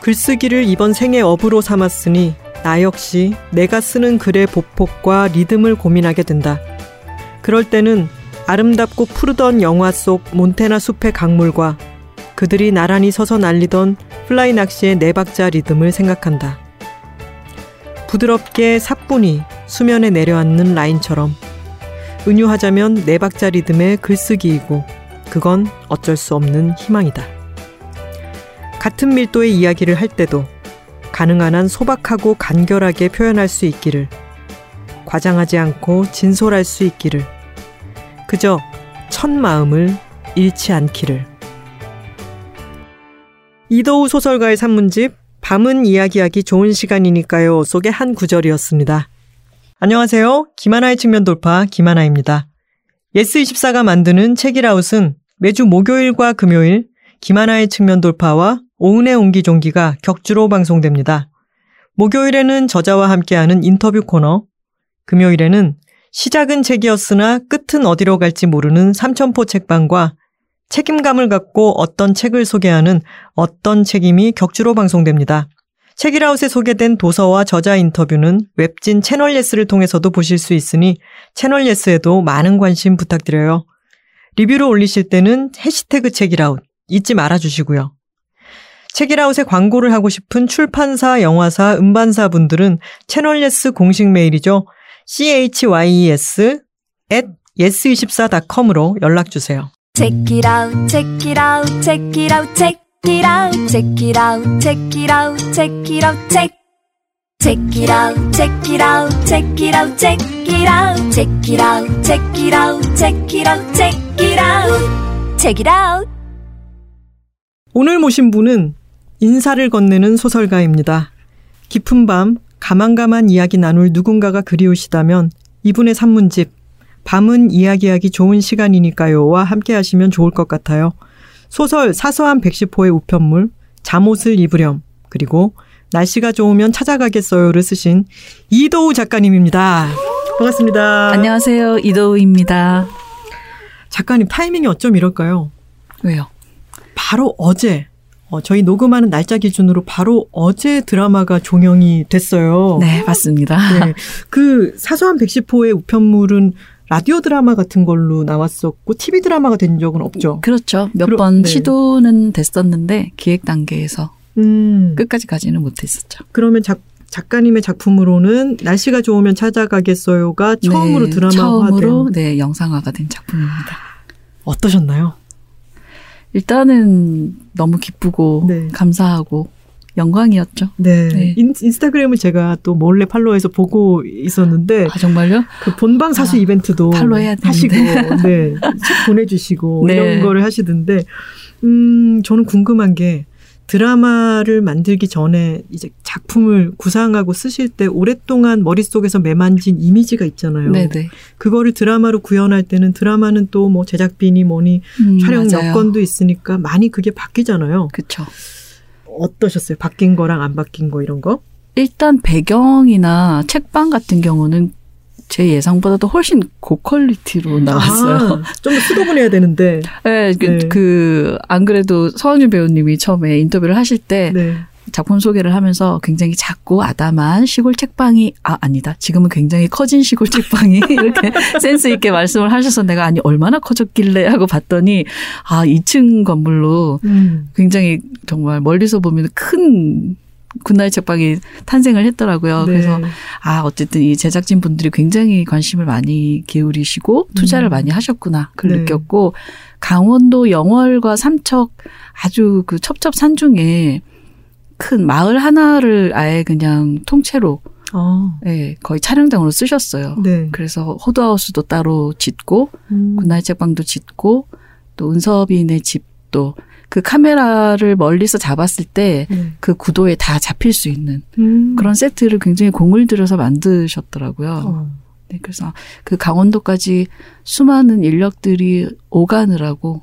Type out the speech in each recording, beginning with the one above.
글쓰기를 이번 생의 업으로 삼았으니 나 역시 내가 쓰는 글의 보폭과 리듬을 고민하게 된다. 그럴 때는 아름답고 푸르던 영화 속 몬태나 숲의 강물과 그들이 나란히 서서 날리던 플라이 낚시의 네 박자 리듬을 생각한다. 부드럽게 사뿐히 수면에 내려앉는 라인처럼 은유하자면 네 박자 리듬의 글쓰기이고 그건 어쩔 수 없는 희망이다. 같은 밀도의 이야기를 할 때도 가능한 한 소박하고 간결하게 표현할 수 있기를 과장하지 않고 진솔할 수 있기를 그저 첫 마음을 잃지 않기를 이도우 소설가의 산문집 밤은 이야기하기 좋은 시간이니까요 속의 한 구절이었습니다. 안녕하세요. 김하나의 측면 돌파 김하나입니다. 예스24가 만드는 책읽아웃은 매주 목요일과 금요일 김하나의 측면 돌파와 오은의 옹기종기가 격주로 방송됩니다. 목요일에는 저자와 함께하는 인터뷰 코너, 금요일에는 시작은 책이었으나 끝은 어디로 갈지 모르는 삼천포 책방과 책임감을 갖고 어떤 책을 소개하는 어떤 책임이 격주로 방송됩니다. 책읽아웃에 소개된 도서와 저자 인터뷰는 웹진 채널 예스를 통해서도 보실 수 있으니 채널 예스에도 많은 관심 부탁드려요. 리뷰를 올리실 때는 해시태그 책읽아웃 잊지 말아 주시고요. 책읽아웃에 광고를 하고 싶은 출판사, 영화사, 음반사 분들은 채널 예스 공식 메일이죠. chyes at yes24.com으로 연락 주세요. Check it out, check it out, check it out, check it out, check it out, check it out, check it out, check. Check it out, check it out, check it out, check it out, check it out, check it out, check it out, check it out, check it out. 오늘 모신 분은 인사를 건네는 소설가입니다. 깊은 밤 가만가만 이야기 나눌 누군가가 그리우시다면 이분의 산문집 밤은 이야기하기 좋은 시간이니까요와 함께 하시면 좋을 것 같아요. 소설 사소한 백시포의 우편물 잠옷을 입으렴 그리고 날씨가 좋으면 찾아가겠어요를 쓰신 이도우 작가님입니다. 반갑습니다. 안녕하세요. 이도우입니다. 작가님 타이밍이 어쩜 이럴까요? 왜요? 바로 어제 어, 저희 녹음하는 날짜 기준으로 바로 어제 드라마가 종영이 됐어요. 네, 맞습니다. 네. 그 사소한 백시포의 우편물은 라디오 드라마 같은 걸로 나왔었고 TV 드라마가 된 적은 없죠. 그렇죠. 몇 그러- 번 네. 시도는 됐었는데 기획 단계에서 음. 끝까지 가지는 못했었죠. 그러면 작, 작가님의 작품으로는 날씨가 좋으면 찾아가겠어요가 처음으로 네, 드라마화된 처음으로 네 영상화가 된 작품입니다. 어떠셨나요? 일단은 너무 기쁘고 네. 감사하고 영광이었죠. 네. 네. 인, 인스타그램을 제가 또 몰래 팔로우해서 보고 있었는데 아 정말요? 그 본방 사수 아, 이벤트도 팔로우해야 하시고. 네. 책 보내주시고 네. 이런 거를 하시던데 음 저는 궁금한 게 드라마를 만들기 전에 이제 작품을 구상하고 쓰실 때 오랫동안 머릿속에서 매만진 이미지가 있잖아요. 네네. 그거를 드라마로 구현할 때는 드라마는 또 뭐 제작비니 뭐니 음, 촬영 맞아요. 여건도 있으니까 많이 그게 바뀌잖아요. 그쵸. 어떠셨어요? 바뀐 거랑 안 바뀐 거 이런 거? 일단 배경이나 책방 같은 경우는 제 예상보다도 훨씬 고퀄리티로 나왔어요. 아, 좀더 수도분해야 되는데. 네, 그, 네. 그, 안 그래도 서은유 배우님이 처음에 인터뷰를 하실 때 네. 작품 소개를 하면서 굉장히 작고 아담한 시골 책방이, 아, 아니다. 지금은 굉장히 커진 시골 책방이 이렇게 센스 있게 말씀을 하셔서 내가 아니, 얼마나 커졌길래 하고 봤더니, 아, 2층 건물로 음. 굉장히 정말 멀리서 보면 큰 굿나잇 책방이 탄생을 했더라고요. 네. 그래서 아 어쨌든 이 제작진 분들이 굉장히 관심을 많이 기울이시고 투자를 음. 많이 하셨구나 그걸 네. 느꼈고 강원도 영월과 삼척 아주 그 첩첩산중에 큰 마을 하나를 아예 그냥 통째로 아, 예, 거의 촬영장으로 쓰셨어요. 네. 그래서 호두하우스도 따로 짓고 음. 굿나잇 책방도 짓고 또 은섭이네 집도 그 카메라를 멀리서 잡았을 때 네. 그 구도에 다 잡힐 수 있는 음. 그런 세트를 굉장히 공을 들여서 만드셨더라고요. 어. 네, 그래서 그 강원도까지 수많은 인력들이 오가느라고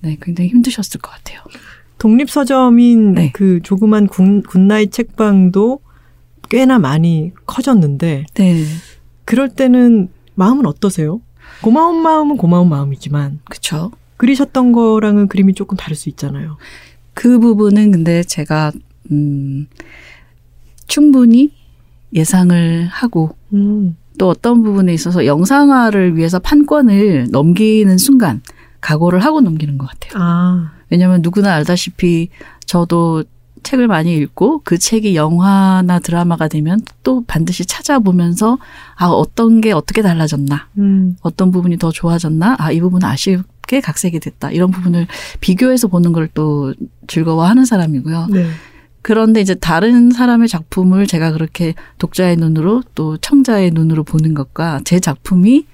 네, 굉장히 힘드셨을 것 같아요. 독립서점인 네. 그 조그만 굿, 굿나잇 책방도 꽤나 많이 커졌는데 네, 그럴 때는 마음은 어떠세요? 고마운 마음은 고마운 마음이지만 그쵸. 그리셨던 거랑은 그림이 조금 다를 수 있잖아요. 그 부분은 근데 제가 음, 충분히 예상을 하고 음. 또 어떤 부분에 있어서 영상화를 위해서 판권을 넘기는 순간 각오를 하고 넘기는 것 같아요. 아. 왜냐하면 누구나 알다시피 저도 책을 많이 읽고 그 책이 영화나 드라마가 되면 또 반드시 찾아보면서 아 어떤 게 어떻게 달라졌나 음. 어떤 부분이 더 좋아졌나 아 이 부분은 아쉽게 각색이 됐다 이런 부분을 비교해서 보는 걸 또 즐거워하는 사람이고요. 네. 그런데 이제 다른 사람의 작품을 제가 그렇게 독자의 눈으로 또 청자의 눈으로 보는 것과 제 작품이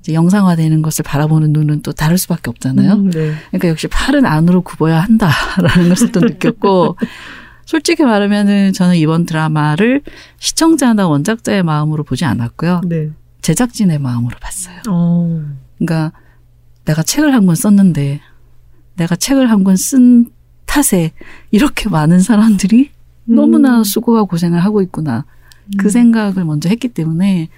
이제 영상화되는 것을 바라보는 눈은 또 다를 수밖에 없잖아요. 음, 네. 그러니까 역시 팔은 안으로 굽어야 한다라는 것을 또 느꼈고 솔직히 말하면은 저는 이번 드라마를 시청자나 원작자의 마음으로 보지 않았고요. 네. 제작진의 마음으로 봤어요. 어. 그러니까 내가 책을 한 권 썼는데 내가 책을 한 권 쓴 탓에 이렇게 많은 사람들이 음. 너무나 수고와 고생을 하고 있구나. 그 생각을 먼저 했기 때문에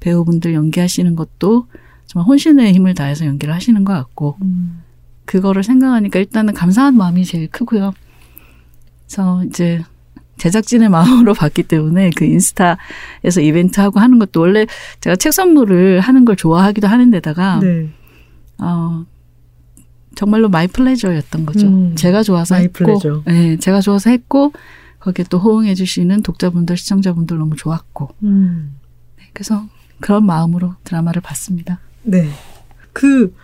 배우분들 연기하시는 것도 정말 혼신의 힘을 다해서 연기를 하시는 것 같고 음. 그거를 생각하니까 일단은 감사한 마음이 제일 크고요. 그래서 이제 제작진의 마음으로 봤기 때문에 그 인스타에서 이벤트 하고 하는 것도 원래 제가 책 선물을 하는 걸 좋아하기도 하는데다가 네. 어 정말로 my pleasure였던 거죠. 음, 제가 좋아서 my 했고, pleasure. 네, 제가 좋아서 했고 거기에 또 호응해 주시는 독자분들, 시청자분들 너무 좋았고 음. 그래서 그런 마음으로 드라마를 봤습니다. 네. 그,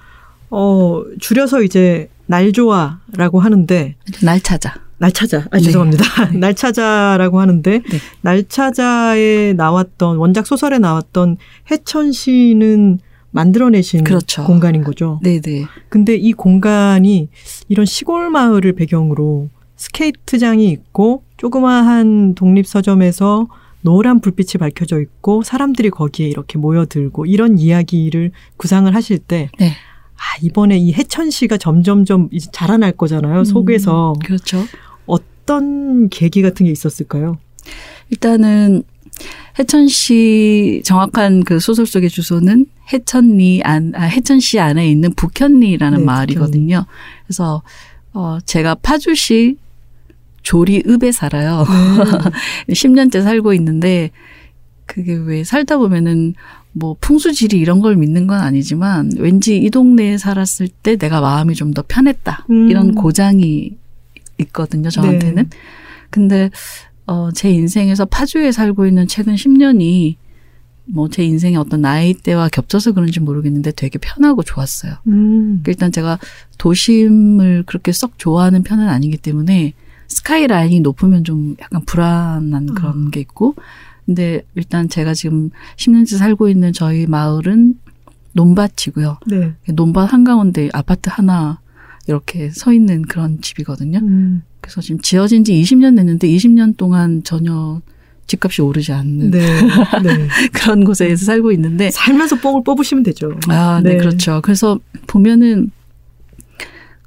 어, 줄여서 이제 날조아라고 하는데, 날 찾아. 날 찾아. 아, 네. 죄송합니다. 날찾아라고 하는데, 네. 날 찾아에 나왔던, 원작 소설에 나왔던 해천 씨는 만들어내신 그렇죠. 공간인 거죠. 네네. 근데 이 공간이 이런 시골 마을을 배경으로 스케이트장이 있고, 조그마한 독립 서점에서 노란 불빛이 밝혀져 있고, 사람들이 거기에 이렇게 모여들고, 이런 이야기를 구상을 하실 때, 네. 아, 이번에 이 해천 씨가 점점점 자라날 거잖아요. 속에서. 음, 그렇죠. 어떤 계기 같은 게 있었을까요? 일단은 해천 씨 정확한 그 소설 속의 주소는 해천리 안 아, 해천시 안에 있는 북현리라는 네, 마을이거든요. 그래서 어 제가 파주시 조리읍에 살아요. 네. 10년째 살고 있는데 그게 왜 살다 보면은 뭐 풍수지리 이런 걸 믿는 건 아니지만 왠지 이 동네에 살았을 때 내가 마음이 좀 더 편했다. 음. 이런 고장이 있거든요, 저한테는. 네. 근데 어, 제 인생에서 파주에 살고 있는 최근 10년이 뭐 제 인생의 어떤 나이대와 겹쳐서 그런지 모르겠는데 되게 편하고 좋았어요. 음. 일단 제가 도심을 그렇게 썩 좋아하는 편은 아니기 때문에 스카이라인이 높으면 좀 약간 불안한 그런 아. 게 있고 근데 일단 제가 지금 10년째 살고 있는 저희 마을은 논밭이고요. 네. 논밭 한가운데 아파트 하나 이렇게 서 있는 그런 집이거든요. 음. 그래서 지금 지어진 지 20년 됐는데 20년 동안 전혀 집값이 오르지 않는 네. 네. 그런 곳에서 살고 있는데 살면서 뽕을 뽑으시면 되죠. 아, 네, 네. 그렇죠. 그래서 보면은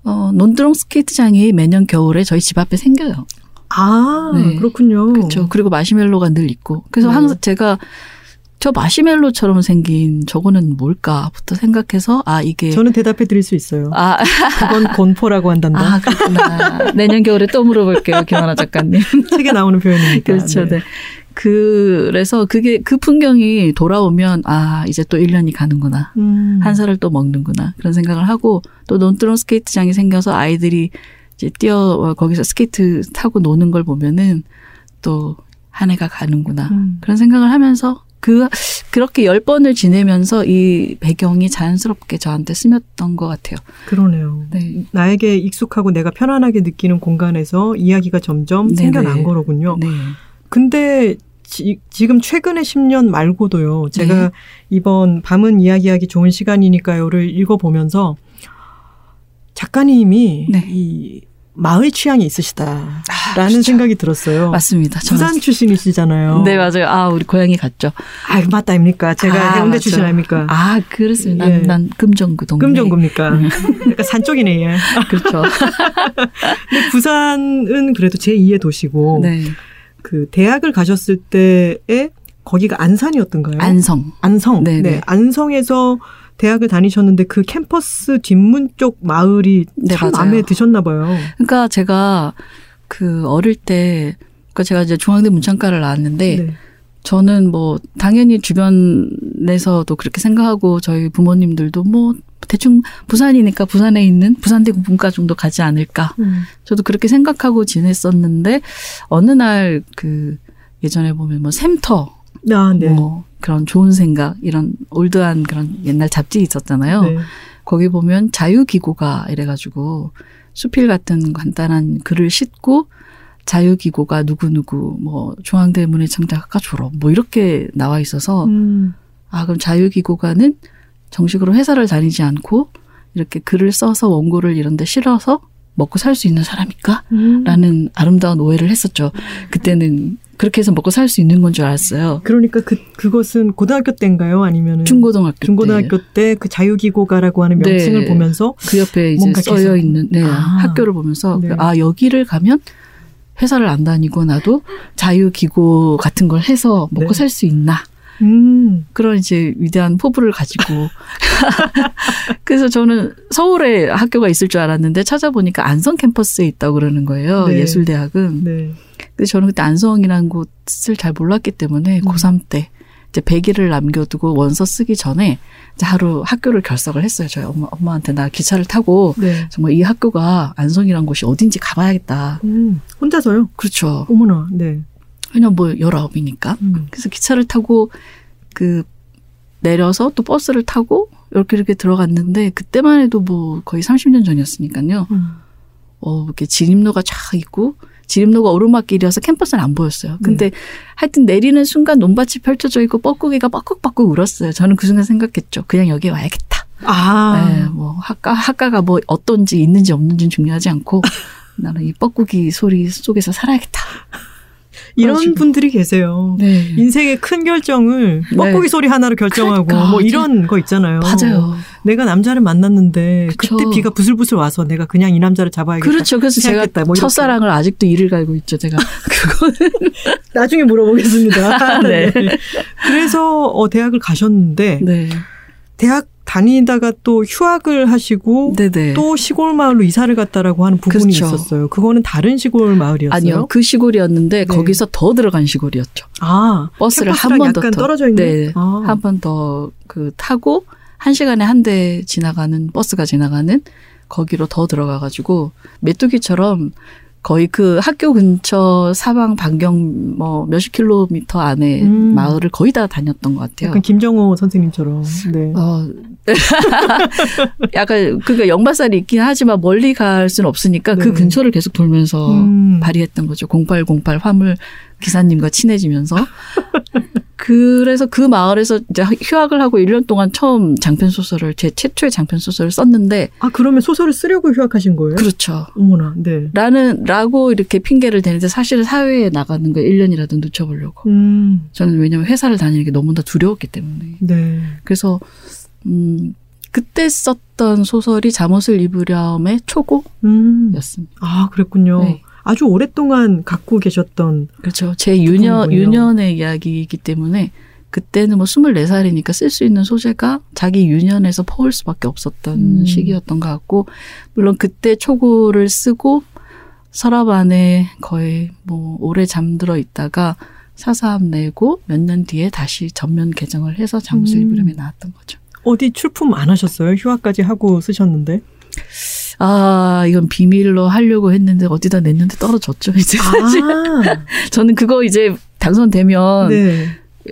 어, 논두렁 스케이트장이 매년 겨울에 저희 집 앞에 생겨요. 아, 네. 그렇군요. 그렇죠. 그리고 마시멜로가 늘 있고. 그래서 네. 항상 제가 저 마시멜로처럼 생긴 저거는 뭘까부터 생각해서 아 이게 저는 대답해 드릴 수 있어요. 아, 그건 곤포라고 한단다. 아 그렇구나. 내년 겨울에 또 물어볼게요, 김하나 작가님. 책에 나오는 표현이니까. 그렇죠. 네. 그래서 그게 그 풍경이 돌아오면 아 이제 또 1년이 가는구나. 음. 한 살을 또 먹는구나. 그런 생각을 하고 또 논두렁 스케이트장이 생겨서 아이들이 이제 뛰어 어, 거기서 스케이트 타고 노는 걸 보면은 또 한 해가 가는구나. 음. 그런 생각을 하면서 그 그렇게 열 번을 지내면서 이 배경이 자연스럽게 저한테 스며던 것 같아요. 그러네요. 네. 나에게 익숙하고 내가 편안하게 느끼는 공간에서 이야기가 점점 네네. 생겨난 거로군요. 네. 근데 지, 금 최근의 10년 말고도요. 제가 네. 이번 밤은 이야기하기 좋은 시간이니까요를 읽어보면서 작가님이 네. 이 마을 취향이 있으시다라는 그렇죠. 생각이 들었어요. 맞습니다. 저는- 부산 출신이시잖아요. 네 맞아요. 아 우리 고향이 같죠. 아, 맞다 아닙니까? 제가 아, 해운대 맞죠. 출신 아닙니까? 아 그렇습니다. 예. 난, 난 금정구 동네. 금정구입니까? 음. 그러니까 산 쪽이네. 얘. 그렇죠. 근데 부산은 그래도 제 2의 도시고 네. 그 대학을 가셨을 때에 거기가 안산이었던가요? 안성. 안성. 네네. 네. 안성에서 대학을 다니셨는데 그 캠퍼스 뒷문 쪽 마을이 네, 참 맞아요. 마음에 드셨나 봐요. 그러니까 제가 그 어릴 때, 그러니까 제가 이제 중앙대 문창과를 나왔는데, 네. 저는 뭐 당연히 주변에서도 그렇게 생각하고 저희 부모님들도 뭐 대충 부산이니까 부산에 있는 부산대 문과 정도 가지 않을까. 음. 저도 그렇게 생각하고 지냈었는데 어느 날 그 예전에 보면 뭐 샘터 아, 네. 뭐 그런 좋은 생각 이런 올드한 그런 옛날 잡지 있었잖아요. 네. 거기 보면 자유기고가 이래가지고 수필 같은 간단한 글을 싣고 자유기고가 누구누구 뭐 중앙대 문예창작학과 졸업 뭐 이렇게 나와 있어서 음. 아 그럼 자유기고가는 정식으로 회사를 다니지 않고 이렇게 글을 써서 원고를 이런 데 실어서 먹고 살 수 있는 사람일까? 음. 라는 아름다운 오해를 했었죠. 그때는 그렇게 해서 먹고 살 수 있는 건 줄 알았어요. 그러니까 그 그것은 고등학교 때인가요? 아니면은 중고등학교 때. 중고등학교 때 그 자유기고가라고 하는 네. 명칭을 보면서 그 옆에 이제 써여 있는 네, 아. 학교를 보면서 네. 아 여기를 가면 회사를 안 다니고 나도 자유기고 같은 걸 해서 먹고 네. 살수 있나 음. 그런 이제 위대한 포부를 가지고 그래서 저는 서울에 학교가 있을 줄 알았는데 찾아보니까 안성 캠퍼스에 있다고 그러는 거예요 네. 예술대학은 네. 근데 저는 그때 안성이라는 곳을 잘 몰랐기 때문에 음. 고3 때 이제 100일을 남겨두고 원서 쓰기 전에 이제 하루 학교를 결석을 했어요. 저희 엄마, 엄마한테 나 기차를 타고 네. 정말 이 학교가 안성이란 곳이 어딘지 가봐야겠다. 음. 혼자서요? 그렇죠. 어머나. 네. 왜냐면 뭐 19이니까. 음. 그래서 기차를 타고 그 내려서 또 버스를 타고 이렇게 이렇게 들어갔는데 그때만 해도 뭐 거의 30년 전이었으니까요. 음. 어, 이렇게 진입로가 쫙 있고, 진입로가 오르막길이어서 캠퍼스는 안 보였어요. 근데 하여튼 내리는 순간 논밭이 펼쳐져 있고 뻐꾸기가 뻐꾹뻐꾹 울었어요. 저는 그 순간 생각했죠. 그냥 여기 와야겠다. 아. 네, 뭐 학과, 학과가 뭐 어떤지 있는지 없는지는 중요하지 않고 나는 이 뻐꾸기 소리 속에서 살아야겠다. 이런 그래가지고. 분들이 계세요. 네. 인생의 큰 결정을 네. 뻐꾸기 소리 하나로 결정하고 그러니까. 뭐 이런 거 있잖아요. 맞아요. 내가 남자를 만났는데 그쵸. 그때 비가 부슬부슬 와서 내가 그냥 이 남자를 잡아야겠다. 그렇죠. 그래서 제가. 뭐. 첫사랑을 아직도 이를 갈고 있죠. 제가 그거는 나중에 물어보겠습니다. 네. 그래서 어, 대학을 가셨는데 네, 대학 다니다가 또 휴학을 하시고 네네. 또 시골 마을로 이사를 갔다라고 하는 부분이 그렇죠. 있었어요. 그거는 다른 시골 마을이었어요. 아니요, 그 시골이었는데 네. 거기서 더 들어간 시골이었죠. 아, 버스를 한 번 더 떨어져 있는. 네, 아. 한번 더 그 타고 한 시간에 한 대 지나가는 버스가 지나가는 거기로 더 들어가가지고 메뚜기처럼 거의 그 학교 근처 사방 반경 뭐 몇십 킬로미터 안에 음. 마을을 거의 다 다녔던 것 같아요. 약간 김정호 선생님처럼. 네. 어, 약간 그니까 영마살이 있긴 하지만 멀리 갈 수는 없으니까 그 네. 근처를 계속 돌면서 음. 발휘했던 거죠. 0808 화물 기사님과 친해지면서. 그래서 그 마을에서 이제 휴학을 하고 1년 동안 처음 장편 소설을 제 최초의 장편 소설을 썼는데 아, 그러면 소설을 쓰려고 휴학하신 거예요? 그렇죠. 어머나, 네. 라는 라고 이렇게 핑계를 대는데 사실은 사회에 나가는 거 1년이라도 늦춰 보려고. 음, 저는 왜냐면 회사를 다니는 게 너무나 두려웠기 때문에. 네. 그래서 음 그때 썼던 소설이 잠옷을 입으렴의 초고였습니다. 음. 아, 그랬군요. 네. 아주 오랫동안 갖고 계셨던. 그렇죠. 제 유년. 유년의 이야기이기 때문에 그때는 뭐 24살이니까 쓸 수 있는 소재가 자기 유년에서 퍼올 수밖에 없었던 음. 시기였던 것 같고 물론 그때 초고를 쓰고 서랍 안에 거의 뭐 오래 잠들어 있다가 사사함 내고 몇 년 뒤에 다시 전면 개정을 해서 잠옷을 음. 입으렴에 나왔던 거죠. 어디 출품 안 하셨어요? 휴학까지 하고 쓰셨는데. 아, 이건 비밀로 하려고 했는데 어디다 냈는데 떨어졌죠, 이제. 아, 저는 그거 이제 당선되면 네.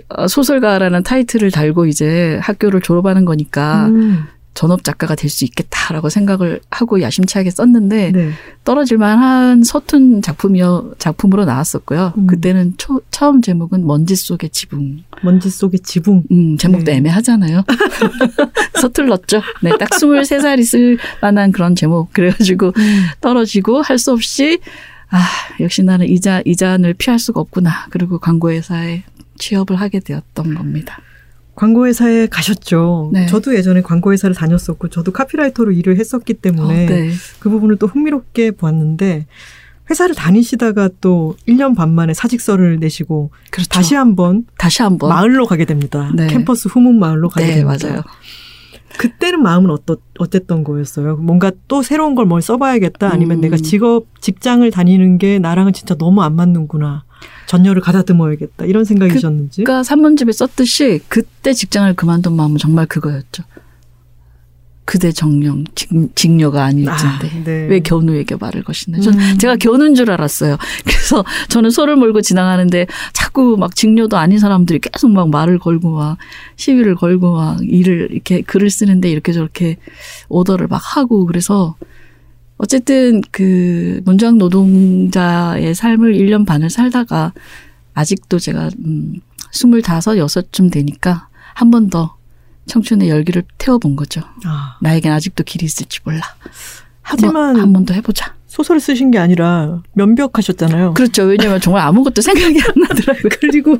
어, 소설가라는 타이틀을 달고 이제 학교를 졸업하는 거니까 음, 전업 작가가 될 수 있겠다라고 생각을 하고 야심차게 썼는데 네. 떨어질 만한 서툰 작품이요 작품으로 나왔었고요. 음. 그때는 초, 처음 제목은 먼지 속의 지붕. 먼지 속의 지붕. 음, 제목도 네. 애매하잖아요. 서툴렀죠. 네, 딱 23살이 쓸 만한 그런 제목. 그래가지고 떨어지고 할 수 없이 아, 역시 나는 이자, 이자를 피할 수가 없구나. 그리고 광고회사에 취업을 하게 되었던 겁니다. 광고회사에 가셨죠. 네. 저도 예전에 광고회사를 다녔었고, 저도 카피라이터로 일을 했었기 때문에 어, 네. 그 부분을 또 흥미롭게 보았는데, 회사를 다니시다가 또 1년 반 만에 사직서를 내시고, 그렇죠. 다시 한번 다시 한번. 마을로 가게 됩니다. 네. 캠퍼스 후문 마을로 가게 네, 됩니다. 맞아요. 그때는 마음은 어떠, 어땠던 거였어요? 뭔가 또 새로운 걸 뭘 써봐야겠다 아니면 음. 내가 직업, 직장을 다니는 게 나랑은 진짜 너무 안 맞는구나. 전열을 가다듬어야겠다. 이런 생각이셨는지? 그러니까 산문집에 썼듯이 그때 직장을 그만둔 마음은 정말 그거였죠. 그대 정령 직, 직녀가 아닐진데 아, 네. 왜 견우에게 말을 것이냐. 전 음. 제가 견우인 줄 알았어요. 그래서 저는 소를 몰고 지나가는데 자꾸 막 직녀도 아닌 사람들이 계속 막 말을 걸고 막 시위를 걸고 막 일을 이렇게 글을 쓰는데 이렇게 저렇게 오더를 막 하고 그래서 어쨌든 그 문장 노동자의 삶을 1년 반을 살다가 아직도 제가 음, 25, 6쯤 되니까 한 번 더 청춘의 열기를 태워본 거죠. 아, 나에겐 아직도 길이 있을지 몰라. 하지만 한 번 더 해보자. 소설을 쓰신 게 아니라 면벽하셨잖아요. 그렇죠. 왜냐면 정말 아무것도 생각이 안 나더라고요. 그리고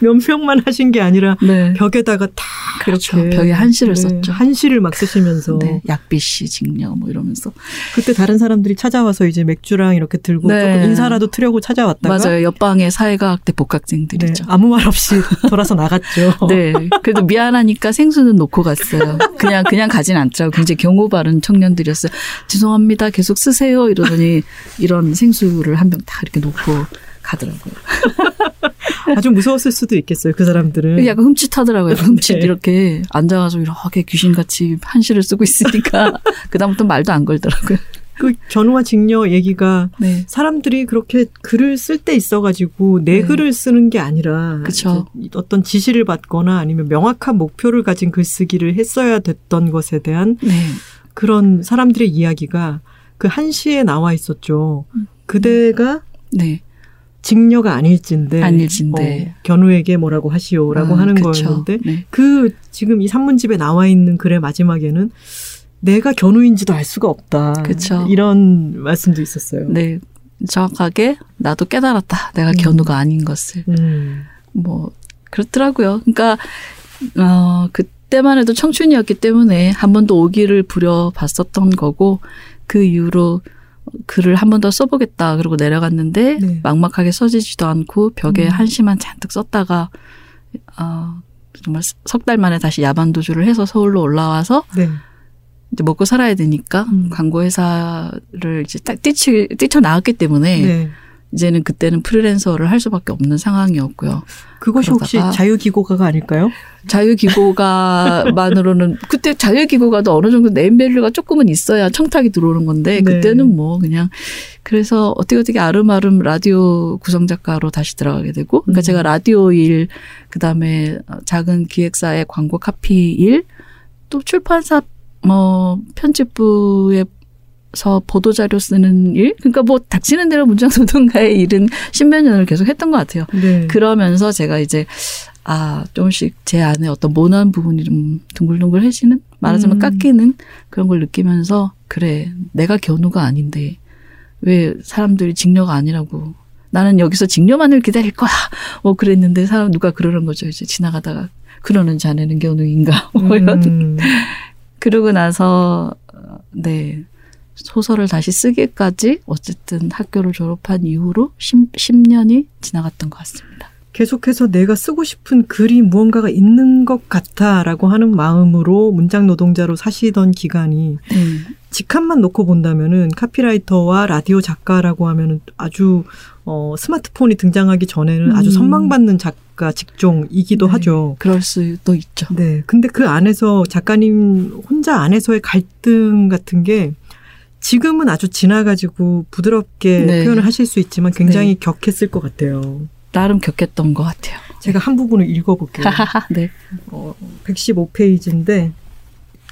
면벽만 하신 게 아니라 네. 벽에다가 다 그렇죠. 이렇게 벽에 한시를 썼죠. 한시를 막 쓰시면서 네. 약비씨 직녀 뭐 이러면서. 그때 다른 사람들이 찾아와서 이제 맥주랑 이렇게 들고 네. 조금 인사라도 트려고 찾아왔다가 맞아요. 옆방에 사회과학대 네, 복학생들이죠. 아무 말 없이 돌아서 나갔죠. 네. 그래도 미안하니까 생수는 놓고 갔어요. 그냥, 그냥 가진 않더라고. 굉장히 경호 바른 청년들이었어요. 죄송합니다. 계속 쓰세요. 이러더니 이런 생수를 한 병 다 이렇게 놓고 가더라고요. 아주 무서웠을 수도 있겠어요. 그 사람들은. 약간 흠칫하더라고요. 흠칫 네. 이렇게 앉아가지고 이렇게 귀신같이 한시를 쓰고 있으니까 그 다음부터 말도 안 걸더라고요. 그 견우와 직녀 얘기가 네. 사람들이 그렇게 글을 쓸 때 있어가지고 내 네. 글을 쓰는 게 아니라 어떤 지시를 받거나 아니면 명확한 목표를 가진 글쓰기를 했어야 됐던 것에 대한 네. 그런 사람들의 이야기가 그 한시에 나와 있었죠. 그대가 네. 직녀가 아닐진데, 아닐진데. 어, 견우에게 뭐라고 하시오라고 아, 하는 그쵸. 거였는데 네. 그 지금 이 산문집에 나와 있는 글의 마지막에는 내가 견우인지도 알 수가 없다. 그쵸. 이런 말씀도 있었어요. 네. 정확하게 나도 깨달았다. 내가 음. 견우가 아닌 것을. 음. 뭐 그렇더라고요. 그러니까 어 그때만 해도 청춘이었기 때문에 한번더 오기를 부려 봤었던 거고 그 이후로 글을 한 번 더 써보겠다 그러고 내려갔는데 네. 막막하게 써지지도 않고 벽에 음. 한시만 잔뜩 썼다가 어 정말 석 달 만에 다시 야반 도주를 해서 서울로 올라와서 네. 이제 먹고 살아야 되니까 음. 광고 회사를 이제 딱 뛰치 뛰쳐 나왔기 때문에 네. 이제는 그때는 프리랜서를 할 수밖에 없는 상황이었고요. 그것이 혹시 자유기고가가 아닐까요? 자유기고가만으로는 그때 자유기고가도 어느 정도 네임밸류가 조금은 있어야 청탁이 들어오는 건데 네. 그때는 뭐 그냥 그래서 어떻게 어떻게 아름아름 라디오 구성 작가로 다시 들어가게 되고 그러니까 음. 제가 라디오 일 그다음에 작은 기획사의 광고 카피 일 또 출판사 뭐 편집부에 서 보도 자료 쓰는 일? 그러니까 뭐 닥치는 대로 문장 노동가의 일은 십몇 년을 계속 했던 것 같아요. 네. 그러면서 제가 이제 아 조금씩 제 안에 어떤 모난 부분이 좀 둥글둥글해지는? 말하자면 음. 깎이는? 그런 걸 느끼면서 그래 내가 견우가 아닌데 왜 사람들이 직녀가 아니라고? 나는 여기서 직녀만을 기다릴 거야. 뭐 그랬는데 사람 누가 그러는 거죠. 이제 지나가다가 그러는 자네는 견우인가? 뭐 이런. 음. 그러고 나서 어, 네 소설을 다시 쓰기까지 어쨌든 학교를 졸업한 이후로 10, 10 년이 지나갔던 것 같습니다. 계속해서 내가 쓰고 싶은 글이 무언가가 있는 것 같아라고 하는 마음으로 문장 노동자로 사시던 기간이 네. 직함만 놓고 본다면은 카피라이터와 라디오 작가라고 하면은 아주 어 스마트폰이 등장하기 전에는 아주 음. 선망받는 작가 직종이기도 네. 하죠. 그럴 수도 있죠. 네. 근데 그 안에서 작가님 혼자 안에서의 갈등 같은 게 지금은 아주 지나가지고 부드럽게 네. 표현을 하실 수 있지만 굉장히 격했을 것 같아요. 나름 겪했던 것 같아요. 제가 한 부분을 읽어볼게요. 네. 어, 115페이지인데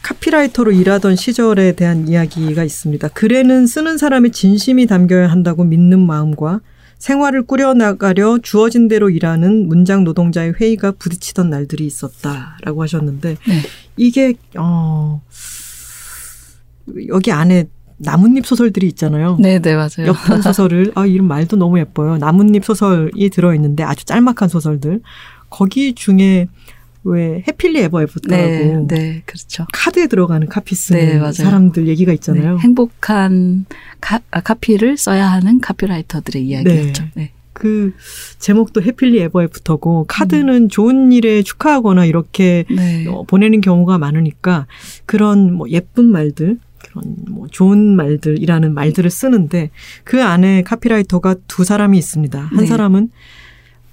카피라이터로 일하던 시절에 대한 이야기가 있습니다. 글에는 쓰는 사람의 진심이 담겨야 한다고 믿는 마음과 생활을 꾸려나가려 주어진 대로 일하는 문장 노동자의 회의가 부딪히던 날들이 있었다라고 하셨는데 네. 이게 어 여기 안에 나뭇잎 소설들이 있잖아요. 네, 네, 맞아요. 엽편 소설을 아 이름 말도 너무 예뻐요. 나뭇잎 소설이 들어 있는데 아주 짤막한 소설들. 거기 중에 왜 Happily Ever After라고 네, 네, 그렇죠. 카드에 들어가는 카피 쓰는 네. 사람들 얘기가 있잖아요. 네, 행복한 카, 아, 카피를 써야 하는 카피라이터들의 이야기였죠. 네. 그 제목도 해필리 에버 애프터고 카드는 좋은 일에 축하하거나 이렇게 네. 어, 보내는 경우가 많으니까 그런 뭐 예쁜 말들 그런 뭐 좋은 말들이라는 말들을 쓰는데 그 안에 카피라이터가 두 사람이 있습니다. 한 네. 사람은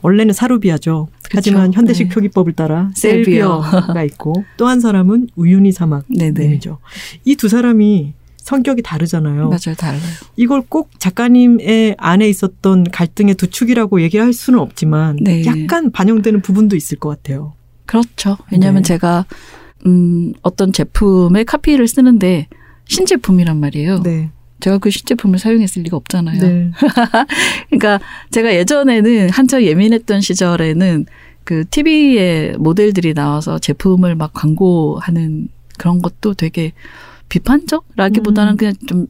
원래는 사루비아죠. 하지만 그렇죠. 현대식 네. 표기법을 따라 셀비어. 셀비어가 있고 또 한 사람은 우유니 사막님이죠. 네네. 이두 사람이 성격이 다르잖아요. 맞아요, 달라요. 이걸 꼭 작가님의 안에 있었던 갈등의 두 축이라고 얘기를 할 수는 없지만 네. 약간 반영되는 부분도 있을 것 같아요. 그렇죠. 왜냐하면 네. 제가 음, 어떤 제품의 카피를 쓰는데 신제품이란 말이에요. 네. 제가 그 신제품을 사용했을 리가 없잖아요. 네. 그러니까 제가 예전에는 한참 예민했던 시절에는 그 TV에 모델들이 나와서 제품을 막 광고하는 그런 것도 되게 비판적라기보다는 음. 그냥 좀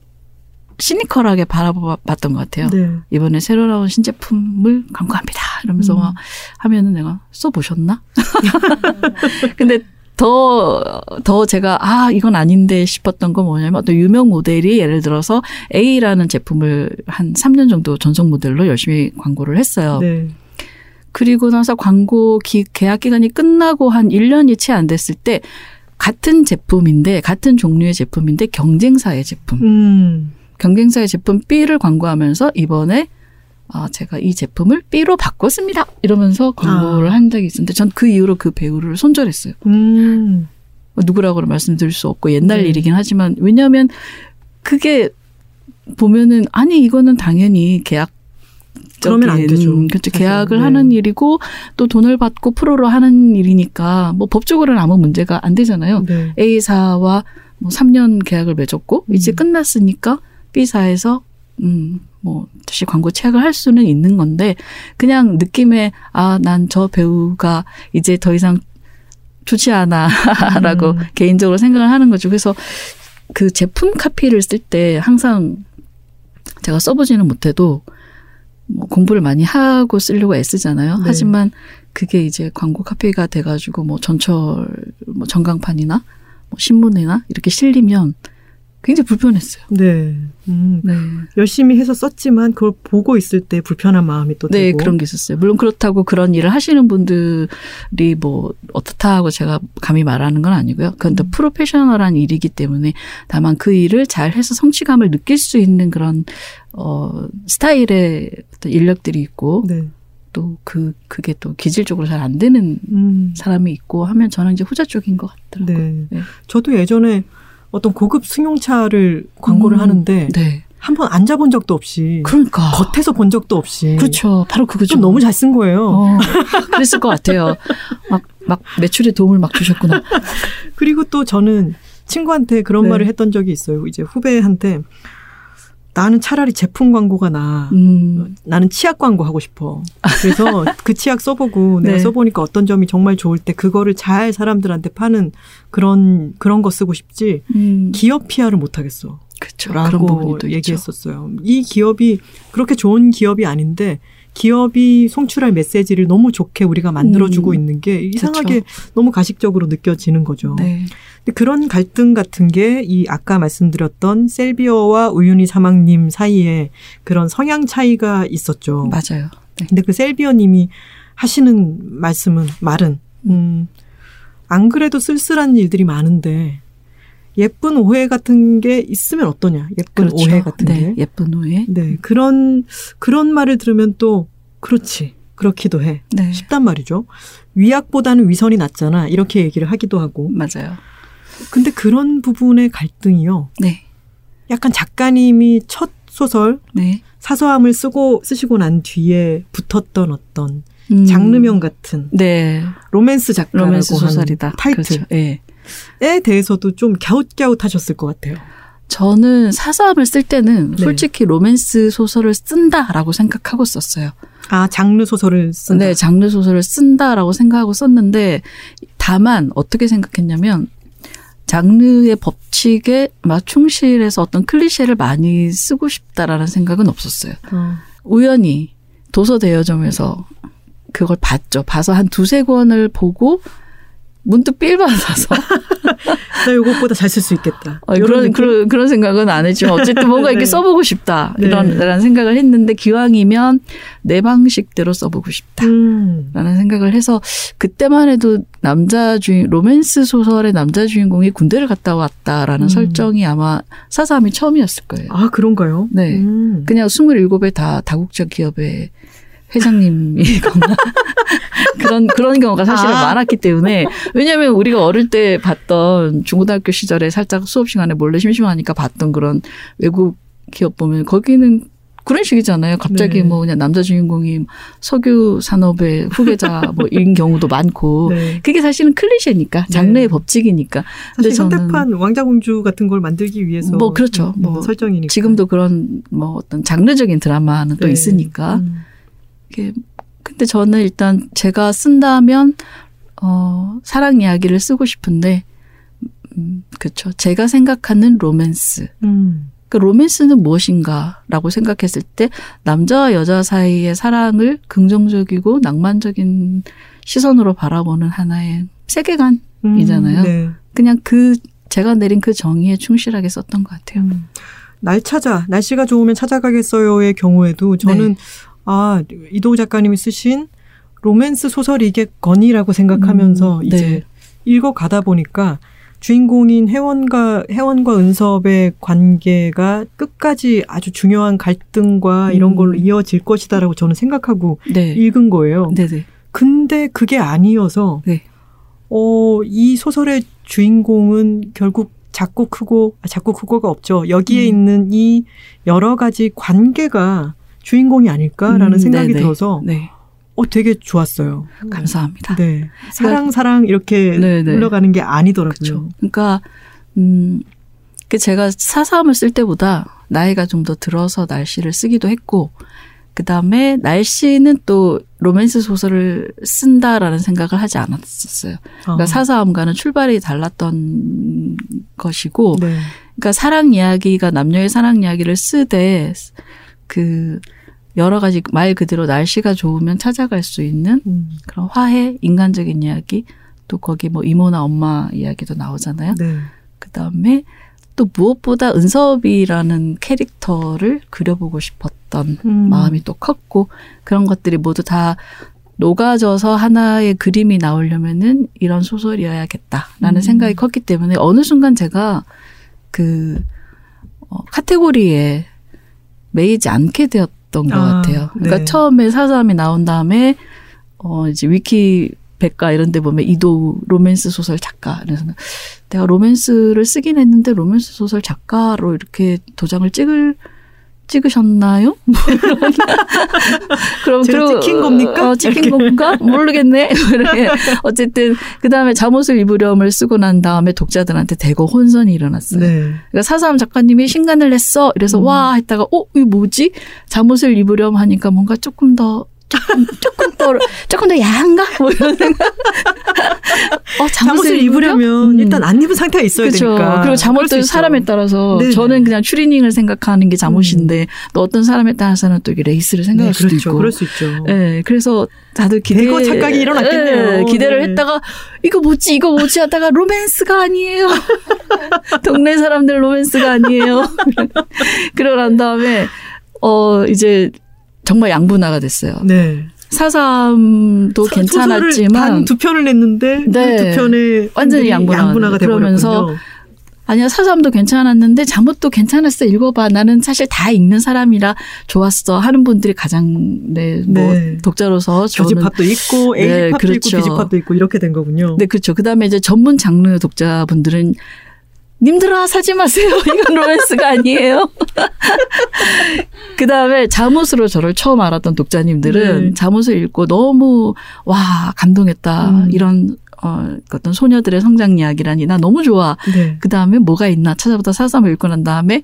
시니컬하게 바라봤던 것 같아요. 네. 이번에 새로 나온 신제품을 광고합니다. 이러면서 음. 막 하면은 내가 써보셨나? 근데 더, 더 제가, 아, 이건 아닌데 싶었던 건 뭐냐면 어떤 유명 모델이 예를 들어서 A라는 제품을 한 3년 정도 전속 모델로 열심히 광고를 했어요. 네. 그리고 나서 광고 기, 계약 기간이 끝나고 한 1년이 채 안 됐을 때 같은 제품인데, 같은 종류의 제품인데 경쟁사의 제품. 음. 경쟁사의 제품 B를 광고하면서 이번에 아, 제가 이 제품을 B로 바꿨습니다. 이러면서 광고를 아. 한 적이 있었는데 전 그 이후로 그 배우를 손절했어요. 음. 뭐 누구라고는 말씀드릴 수 없고 옛날 네. 일이긴 하지만 왜냐하면 그게 보면은 아니 이거는 당연히 계약 그러면 안 되죠. 그렇죠. 사실. 계약을 네. 하는 일이고 또 돈을 받고 프로로 하는 일이니까 뭐 법적으로는 아무 문제가 안 되잖아요. 네. A사와 뭐 3년 계약을 맺었고 이제 음. 끝났으니까 B사에서 음, 뭐 다시 광고 체약을 할 수는 있는 건데 그냥 느낌에 아, 난 저 배우가 이제 더 이상 좋지 않아라고 음. 개인적으로 생각을 하는 거죠. 그래서 그 제품 카피를 쓸 때 항상 제가 써보지는 못해도 뭐 공부를 많이 하고 쓰려고 애쓰잖아요. 네. 하지만 그게 이제 광고 카피가 돼가지고 뭐 전철, 뭐 전광판이나 뭐 신문이나 이렇게 실리면 굉장히 불편했어요. 네. 음. 네. 열심히 해서 썼지만 그걸 보고 있을 때 불편한 마음이 또 네, 들고. 그런 게 있었어요. 물론 그렇다고 그런 일을 하시는 분들이 뭐 어떻다 하고 제가 감히 말하는 건 아니고요. 그건 또 음. 프로페셔널한 일이기 때문에 다만 그 일을 잘 해서 성취감을 느낄 수 있는 그런 어 스타일의 어떤 인력들이 있고 네. 또그 그게 또 기질적으로 잘 안 되는 음. 사람이 있고 하면 저는 이제 후자 쪽인 것 같더라고요. 네. 네. 저도 예전에 어떤 고급 승용차를 광고를 음. 하는데 네. 한번 앉아본 적도 없이 그러니까 겉에서 본 적도 없이 그렇죠. 바로 그거죠. 좀 너무 잘 쓴 거예요. 어, 그랬을 것 같아요. 막, 막 매출에 도움을 막 주셨구나. 그리고 또 저는 친구한테 그런 네. 말을 했던 적이 있어요. 이제 후배한테 나는 차라리 제품 광고가 나. 음, 나는 치약 광고 하고 싶어. 그래서 그 치약 써보고 내가 네. 써보니까 어떤 점이 정말 좋을 때 그거를 잘 사람들한테 파는 그런 그런 거 쓰고 싶지 음. 기업 PR을 못 하겠어. 그렇죠. 그런 라고 부분이 또 있죠. 얘기했었어요. 이 기업이 그렇게 좋은 기업이 아닌데 기업이 송출할 메시지를 너무 좋게 우리가 만들어주고 음. 있는 게 이상하게 너무 가식적으로 느껴지는 거죠. 네. 근데 그런 갈등 같은 게 이 아까 말씀드렸던 셀비어와 우윤희 사망님 사이에 그런 성향 차이가 있었죠. 맞아요. 네. 근데 그 셀비어님이 하시는 말씀은 말은 음, 안 그래도 쓸쓸한 일들이 많은데 예쁜 오해 같은 게 있으면 어떠냐? 예쁜 그렇죠. 오해 같은 네. 게. 예쁜 오해. 네, 그런 그런 말을 들으면 또 그렇지. 그렇기도 해. 네. 쉽단 말이죠. 위악보다는 위선이 낫잖아. 이렇게 얘기를 하기도 하고. 맞아요. 근데 그런 부분의 갈등이요. 네. 약간 작가님이 첫 소설 네. 사서함을 쓰고 쓰시고 난 뒤에 붙었던 어떤 음. 장르명 같은 네. 로맨스 작가라고 로맨스 소설이다. 타이틀에 그렇죠. 예. 대해서도 좀 갸웃갸웃하셨을 것 같아요. 저는 사서함을 쓸 때는 네. 솔직히 로맨스 소설을 쓴다라고 생각하고 썼어요. 아 장르 소설을 쓴다. 네, 장르 소설을 쓴다라고 생각하고 썼는데 다만 어떻게 생각했냐면 장르의 법칙에 막 충실해서 어떤 클리셰를 많이 쓰고 싶다라는 생각은 없었어요. 어. 우연히 도서 대여점에서 그걸 봤죠. 봐서 한 두세 권을 보고 문득 삘 받아서 나 요것보다 잘 쓸 수 있겠다. 어, 그런 느낌? 그런 그런 생각은 안 했지만 어쨌든 뭔가 이렇게 네. 써보고 싶다 네. 이런 이런 생각을 했는데 기왕이면 내 방식대로 써보고 싶다. 음. 라는 생각을 해서 그때만 해도 남자 주인 로맨스 소설의 남자 주인공이 군대를 갔다 왔다라는 음. 설정이 아마 사삼이 처음이었을 거예요. 아 그런가요? 네. 음. 그냥 27의 다 다국적 기업의 회장님이거나 그런 그런 경우가 사실은 아. 많았기 때문에 왜냐하면 우리가 어릴 때 봤던 중고등학교 시절에 살짝 수업 시간에 몰래 심심하니까 봤던 그런 외국 기업 보면 거기는 그런 식이잖아요. 갑자기 네. 뭐 그냥 남자 주인공이 석유 산업의 후계자 뭐 이런 경우도 많고 네. 그게 사실은 클리셰니까 장르의 네. 법칙이니까. 근데 현대판 왕자공주 같은 걸 만들기 위해서 뭐 그렇죠. 뭐뭐 설정이니까 지금도 그런 뭐 어떤 장르적인 드라마는 또 네. 있으니까 음. 이게 근데 저는 일단 제가 쓴다면 어 사랑 이야기를 쓰고 싶은데 음 그렇죠. 제가 생각하는 로맨스. 음. 그 로맨스는 무엇인가라고 생각했을 때 남자와 여자 사이의 사랑을 긍정적이고 낭만적인 시선으로 바라보는 하나의 세계관. 음. 이잖아요. 네. 그냥 그 제가 내린 그 정의에 충실하게 썼던 것 같아요. 음. 날 찾아 날씨가 좋으면 찾아가겠어요의 경우에도 저는 네. 아 이도우 작가님이 쓰신 로맨스 소설이겠거니라고 생각하면서 음, 이제 네. 읽어 가다 보니까 주인공인 혜원과 혜원과 은섭의 관계가 끝까지 아주 중요한 갈등과 이런 음. 걸로 이어질 것이다라고 저는 생각하고 네. 읽은 거예요. 네네. 근데 그게 아니어서 네. 어, 이 소설의 주인공은 결국 작고 크고 아, 작고 크고가 없죠. 여기에 음. 있는 이 여러 가지 관계가 주인공이 아닐까라는 음, 생각이 네네. 들어서 네. 어 되게 좋았어요. 감사합니다. 네. 사랑 사랑 이렇게 네네. 흘러가는 게 아니더라고요. 그렇죠. 그러니까 음, 그 제가 사삼을 쓸 때보다 나이가 좀 더 들어서 날씨를 쓰기도 했고, 그 다음에 날씨는 또 로맨스 소설을 쓴다라는 생각을 하지 않았었어요. 그러니까 어. 사사함과는 출발이 달랐던 것이고, 네. 그러니까 사랑 이야기가 남녀의 사랑 이야기를 쓰되 그 여러 가지 말 그대로 날씨가 좋으면 찾아갈 수 있는 음, 그런 화해, 인간적인 이야기, 또 거기 뭐 이모나 엄마 이야기도 나오잖아요. 네. 그 다음에 또 무엇보다 은섭이라는 캐릭터를 그려보고 싶었던 음. 마음이 또 컸고 그런 것들이 모두 다 녹아져서 하나의 그림이 나오려면은 이런 소설이어야겠다라는 음. 생각이 컸기 때문에 어느 순간 제가 그 어, 카테고리에 매이지 않게 되었던 것 아, 같아요. 그러니까 네. 처음에 사서함이 나온 다음에 어 이제 위키 백과 이런 데 보면 이도우 로맨스 소설 작가 그래서 내가 로맨스를 쓰긴 했는데 로맨스 소설 작가로 이렇게 도장을 찍을 찍으셨나요? 뭐. 그럼 그리고- 찍힌 겁니까? 어, 찍힌. 건가? 모르겠네. 이렇게 어쨌든 그 다음에 잠옷을 입으렴을 쓰고 난 다음에 독자들한테 대거 혼선이 일어났어요. 네. 그러니까 사사함 작가님이 신간을 냈어. 이래서 음. 와 했다가 어 이거 뭐지? 잠옷을 입으렴 하니까 뭔가 조금 더 조금 조금 더 조금 더 야한가? 뭐 이런 생각. 어 잠옷을 입으려면 음. 일단 안 입은 상태가 있어야 그렇죠. 되니까. 그리고 잠옷도. 사람에 따라서. 음. 저는 그냥 추리닝을 생각하는 게 잠옷인데 또 어떤 사람에 따라서는 또 레이스를 생각할 네, 수도 그렇죠. 있고. 그럴 수 있죠. 예, 그래서 다들 기대 대거 착각이 일어났겠네요. 예, 기대를 네. 했다가 이거 뭐지 이거 뭐지 하다가 로맨스가 아니에요. 동네 사람들 로맨스가 아니에요. 그러고 난 다음에 어 이제 정말 양분화가 됐어요. 네. 사삼도 괜찮았지만 단두 편을 냈는데 네. 그 두 편의 완전히 분들이 양분화가 돼버렸군요. 아니야 사삼도 괜찮았는데 잠옷도 괜찮았어 읽어봐 나는 사실 다 읽는 사람이라 좋았어 하는 분들이 가장 네뭐 네. 독자로서 저는 교집합도 있고 네, A집합도 그렇죠. 있고 B집합도 있고 이렇게 된 거군요. 네, 그렇죠. 그 다음에 이제 전문 장르 독자분들은 님들아 사지 마세요. 이건 로맨스가 아니에요. 그 다음에 잠옷으로 저를 처음 알았던 독자님들은 네. 잠옷을 읽고 너무 와 감동했다. 음. 이런 어, 어떤 소녀들의 성장 이야기라니 나 너무 좋아. 네. 그 다음에 뭐가 있나 찾아보다 사삼을 읽고 난 다음에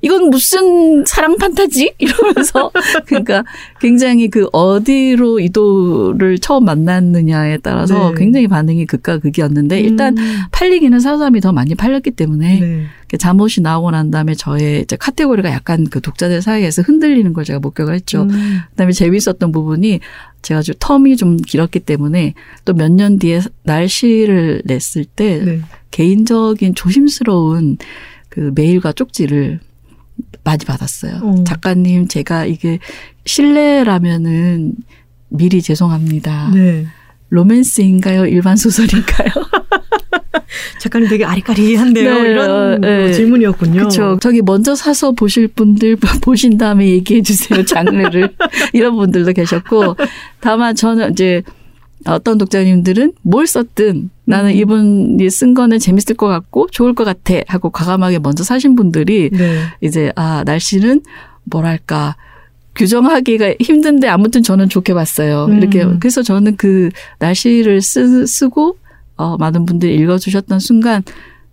이건 무슨 사랑 판타지? 이러면서 그러니까 굉장히 그 어디로 이도를 처음 만났느냐에 따라서 네. 굉장히 반응이 극과 극이었는데 일단 음. 팔리기는 사삼이 더 많이 팔렸기 때문에 네. 잠옷이 나오고 난 다음에 저의 이제 카테고리가 약간 그 독자들 사이에서 흔들리는 걸 제가 목격을 했죠. 음. 그다음에 재밌었던 부분이 제가 좀 텀이 좀 길었기 때문에 또 몇 년 뒤에 날씨를 냈을 때 네. 개인적인 조심스러운 그 메일과 쪽지를 많이 받았어요. 어. 작가님, 제가 이게 실례라면은 미리 죄송합니다. 네. 로맨스인가요? 일반 소설인가요? 작가님 되게 아리까리한데요. 네, 이런 어, 네. 뭐 질문이었군요. 그렇죠. 저기 먼저 사서 보실 분들 보신 다음에 얘기해 주세요. 장르를. 이런 분들도 계셨고 다만 저는 이제 어떤 독자님들은 뭘 썼든 나는 음. 이분이 쓴 거는 재밌을 것 같고 좋을 것 같아 하고 과감하게 먼저 사신 분들이 네. 이제 아 날씨는 뭐랄까 규정하기가 힘든데 아무튼 저는 좋게 봤어요. 음. 이렇게 그래서 저는 그 날씨를 쓰, 쓰고 어, 많은 분들이 읽어주셨던 순간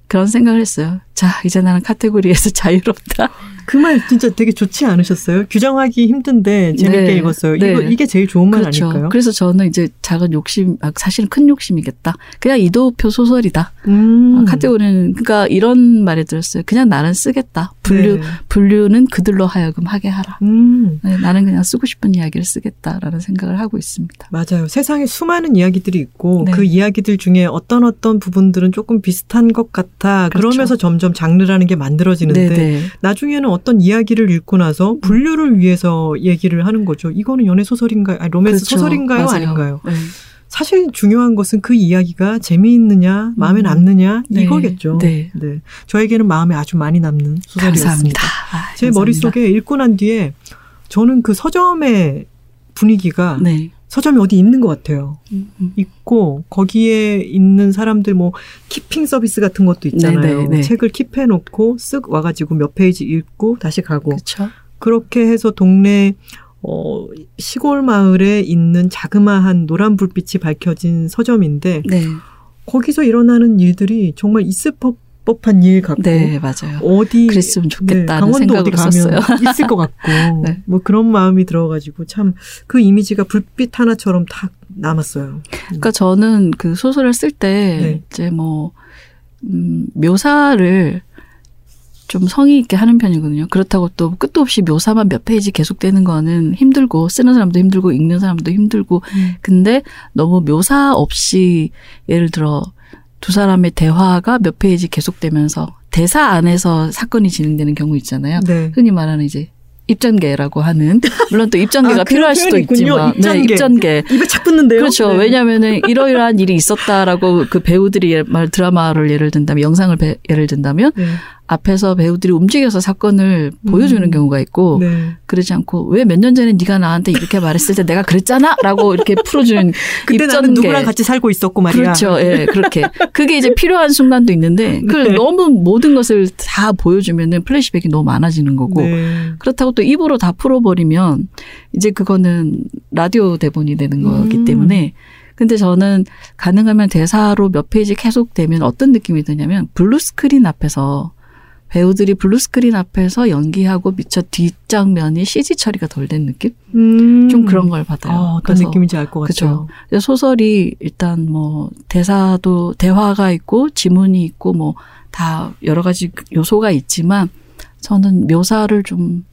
그런 생각을 했어요. 자 이제 나는 카테고리에서 자유롭다. 그 말 진짜 되게 좋지 않으셨어요? 규정하기 힘든데 재밌게 네. 읽었어요. 네. 이거 이게 제일 좋은 말 그렇죠. 아닐까요? 그래서 저는 이제 작은 욕심, 아, 사실은 큰 욕심이겠다. 그냥 이도표 소설이다. 음. 아, 카테고리는 그러니까 이런 말이 들었어요. 그냥 나는 쓰겠다. 분류 네. 분류는 그들로 하여금 하게 하라. 음. 네, 나는 그냥 쓰고 싶은 이야기를 쓰겠다라는 생각을 하고 있습니다. 맞아요. 세상에 수많은 이야기들이 있고 네. 그 이야기들 중에 어떤 어떤 부분들은 조금 비슷한 것 같아. 그렇죠. 그러면서 점점 장르라는 게 만들어지는데. 나중에는 어떤 이야기를 읽고 나서 분류를 위해서 얘기를 하는 거죠. 이거는 연애 소설인가요? 아니, 로맨스 그렇죠. 소설인가요? 맞아요. 아닌가요? 네. 사실 중요한 것은 그 이야기가 재미있느냐, 마음에 음. 남느냐 네. 이거겠죠. 네. 저에게는 마음에 아주 많이 남는 소설이었습니다. 감사합니다. 아, 제 감사합니다. 머릿속에 읽고 난 뒤에 저는 그 서점의 분위기가 네. 서점이 어디 있는 것 같아요. 음, 음. 있고 거기에 있는 사람들 뭐 keeping 서비스 같은 것도 있잖아요. 네, 네, 네. 책을 keep해 놓고 쓱 와가지고 몇 페이지 읽고 다시 가고 그렇죠. 그렇게 해서 동네 어, 시골 마을에 있는 자그마한 노란 불빛이 밝혀진 서점인데 네. 거기서 일어나는 일들이 정말 있을 법- 법한 일 같고 네, 맞아요. 어디 그랬으면 좋겠다는 네, 강원도 어디 생각으로 가면 썼어요. 있을 것 같고 네. 뭐 그런 마음이 들어가지고 참 그 이미지가 불빛 하나처럼 딱 남았어요. 그러니까 저는 그 소설을 쓸때 네. 이제 뭐 음, 묘사를 좀 성의 있게 하는 편이거든요. 그렇다고 또 끝도 없이 묘사만 몇 페이지 계속되는 거는 힘들고 쓰는 사람도 힘들고 읽는 사람도 힘들고 음. 근데 너무 묘사 없이 예를 들어 두 사람의 대화가 몇 페이지 계속되면서 대사 안에서 사건이 진행되는 경우 있잖아요. 네. 흔히 말하는 이제 입전개라고 하는 물론 또 입전개가 아, 그런 필요할 수도. 있지만 입전개. 네, 입전개 입에 착 붙는데요. 그렇죠. 네. 왜냐하면은 이러이러한 일이 있었다라고 그 배우들이 예- 말 드라마를 예를 든다면 영상을 배- 예를 든다면 네. 앞에서 배우들이 움직여서 사건을 보여주는 음. 경우가 있고 네. 그러지 않고 왜 몇 년 전에 네가 나한테 이렇게 말했을 때 내가 그랬잖아라고 이렇게 풀어주는 그때 나는. 누구랑 같이 살고 있었고 말이야. 그렇죠. 예, 그렇게. 그게 이제 필요한 순간도 있는데, 그걸 네. 너무 모든 것을 다 보여주면은 플래시백이 너무 많아지는 거고, 네. 그렇다고 또 입으로 다 풀어버리면, 이제 그거는 라디오 대본이 되는 거기 음. 때문에, 근데 저는 가능하면 대사로 몇 페이지 계속 되면 어떤 느낌이 드냐면, blue screen 앞에서, 배우들이 blue screen 앞에서 연기하고 미처 뒷장면이 CG 처리가 덜 된 느낌? 음. 좀 그런 걸 받아요. 아, 어떤 그래서 느낌인지 알 것. 같아요. 근데 소설이 일단 뭐 대사도 대화가 있고 지문이 있고 뭐 다 여러 가지 요소가 있지만 저는 묘사를 좀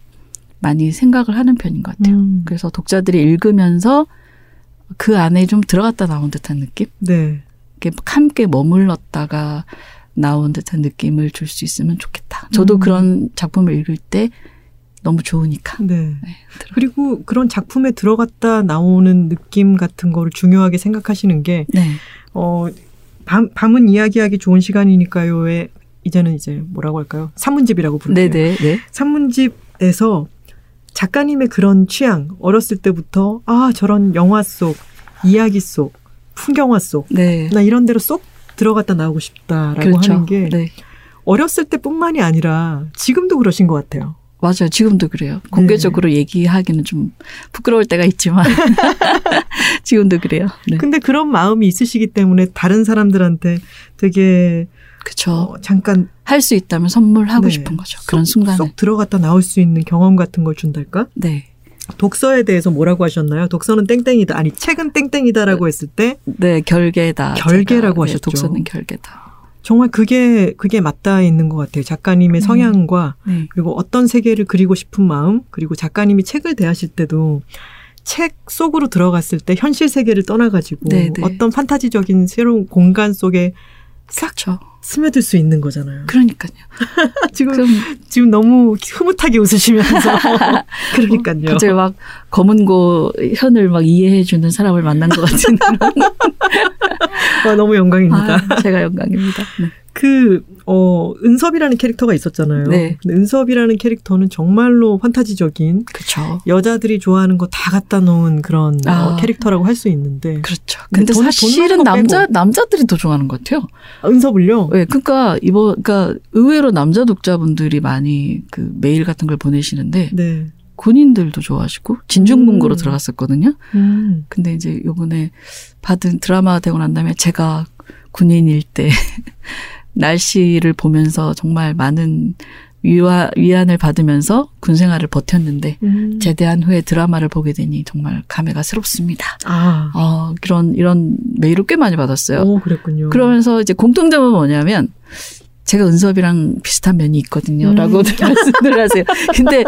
많이 생각을 하는 편인 것 같아요. 음. 그래서 독자들이 읽으면서 그 안에 좀 들어갔다 나온 듯한 느낌? 네. 함께 머물렀다가 나온 듯한 느낌을 줄 수 있으면 좋겠다. 저도 음. 그런 작품을 읽을 때 너무 좋으니까. 네. 네, 그리고 그런 작품에 들어갔다 나오는 느낌 같은 거를 중요하게 생각하시는 게, 네. 어, 밤, 밤은 이야기하기 좋은 시간이니까요에 이제는 이제 뭐라고 할까요? 산문집이라고 부르죠. 네네, 네. 산문집에서 작가님의 그런 취향, 어렸을 때부터, 아, 저런 영화 속, 이야기 속, 풍경화 속, 네. 나 이런 데로 쏙 들어갔다 나오고 싶다라고 그렇죠. 하는 게 네. 어렸을 때뿐만이 아니라 지금도 그러신 것 같아요. 맞아요. 지금도 그래요. 네. 공개적으로 얘기하기는 좀 부끄러울 때가 있지만 지금도 그래요. 네. 근데 그런 마음이 있으시기 때문에 다른 사람들한테 되게 그렇죠. 어, 잠깐 할 수 있다면 선물하고 네. 싶은 거죠. 그런 쏙, 순간에. 쏙 들어갔다 나올 수 있는 경험 같은 걸 준달까? 네. 독서에 대해서 뭐라고 하셨나요? 독서는 땡땡이다. 아니 책은 땡땡이다라고 했을 때 네, 결계다. 결계라고 제가. 네, 하셨죠. 독서는 결계다. 정말 그게 그게 맞닿아 있는 것 같아요. 작가님의 음. 성향과 네. 그리고 어떤 세계를 그리고 싶은 마음 그리고 작가님이 책을 대하실 때도 책 속으로 들어갔을 때 현실 세계를 떠나가지고 네, 네. 어떤 판타지적인 새로운 공간 속에 싹 그렇죠. 스며들 수 있는 거잖아요. 그러니까요. 지금 그럼 지금 너무 흐뭇하게 웃으시면서 그러니까요. 갑자기 막 검은 고 현을 막 이해해 주는 사람을 만난 것 같은. 와, 너무 영광입니다. 아, 제가 영광입니다. 네. 그, 어, 은섭이라는 캐릭터가 있었잖아요. 네. 근데 은섭이라는 캐릭터는 정말로 판타지적인 그렇죠. 여자들이 좋아하는 거 다 갖다 놓은 그런 어, 아. 캐릭터라고 할 수 있는데. 그렇죠. 근데 근데 돈- 돈 사실은 남자. 남자들이 더 좋아하는 것 같아요. 은섭을요? 예, 그러니까 이번 그러니까 의외로 남자 독자분들이 많이 그 메일 같은 걸 보내시는데 네. 군인들도 좋아하시고 진중문고로 음. 들어갔었거든요. 음. 근데 이제 요번에 받은 드라마 되고 난 다음에 제가 군인일 때 날씨를 보면서 정말 많은 위화, 위안을 받으면서 군 생활을 버텼는데 음. 제대한 후에 드라마를 보게 되니 정말 감회가 새롭습니다. 아. 어, 이런 이런 메일을 꽤 많이 받았어요. 오, 그랬군요. 그러면서 이제 공통점은 뭐냐면 제가 은섭이랑 비슷한 면이 있거든요. 음. 라고 말씀을 하세요. 근데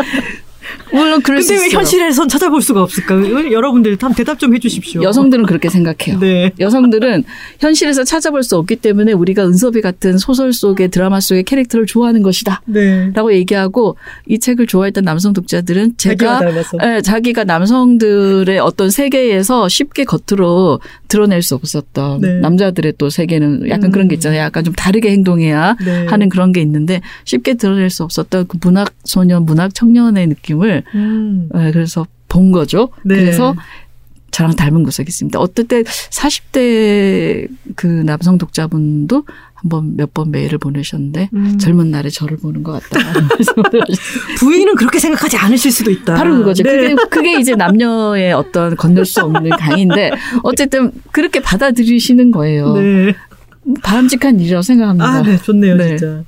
물론 그럴 수 근데 왜. 현실에선 찾아볼 수가 없을까? 요 여러분들 한번 대답 좀 해주십시오. 여성들은 그렇게 생각해요. 네. 여성들은 현실에서 찾아볼 수 없기 때문에 우리가 은섭이 같은 소설 속의 드라마 속의 캐릭터를 좋아하는 것이다. 네. 라고 얘기하고 이 책을 좋아했던 남성 독자들은 제가. 예, 자기가 남성들의 어떤 세계에서 쉽게 겉으로 드러낼 수 없었던 네. 남자들의 또 세계는 약간 음. 그런 게 있잖아요. 약간 좀 다르게 행동해야 네. 하는 그런 게 있는데 쉽게 드러낼 수 없었던 그 문학 소년, 문학 청년의 느낌 을 음. 예, 그래서 본 거죠. 네. 그래서 저랑 닮은 구석이 있습니다. 어떨 때 40대 그 남성 독자분도 한번 몇 번 메일을 보내셨는데 음. 젊은 날에 저를 보는 것 하셨어요. 부인은 그렇게 생각하지 않으실 수도 있다. 바로 그거죠. 네. 그게, 그게 이제 남녀의 어떤 건널 수 없는 강인데 어쨌든 그렇게 받아들이시는 거예요. 네. 바람직한 일이라고 생각합니다. 아, 네, 좋네요, 네. 진짜.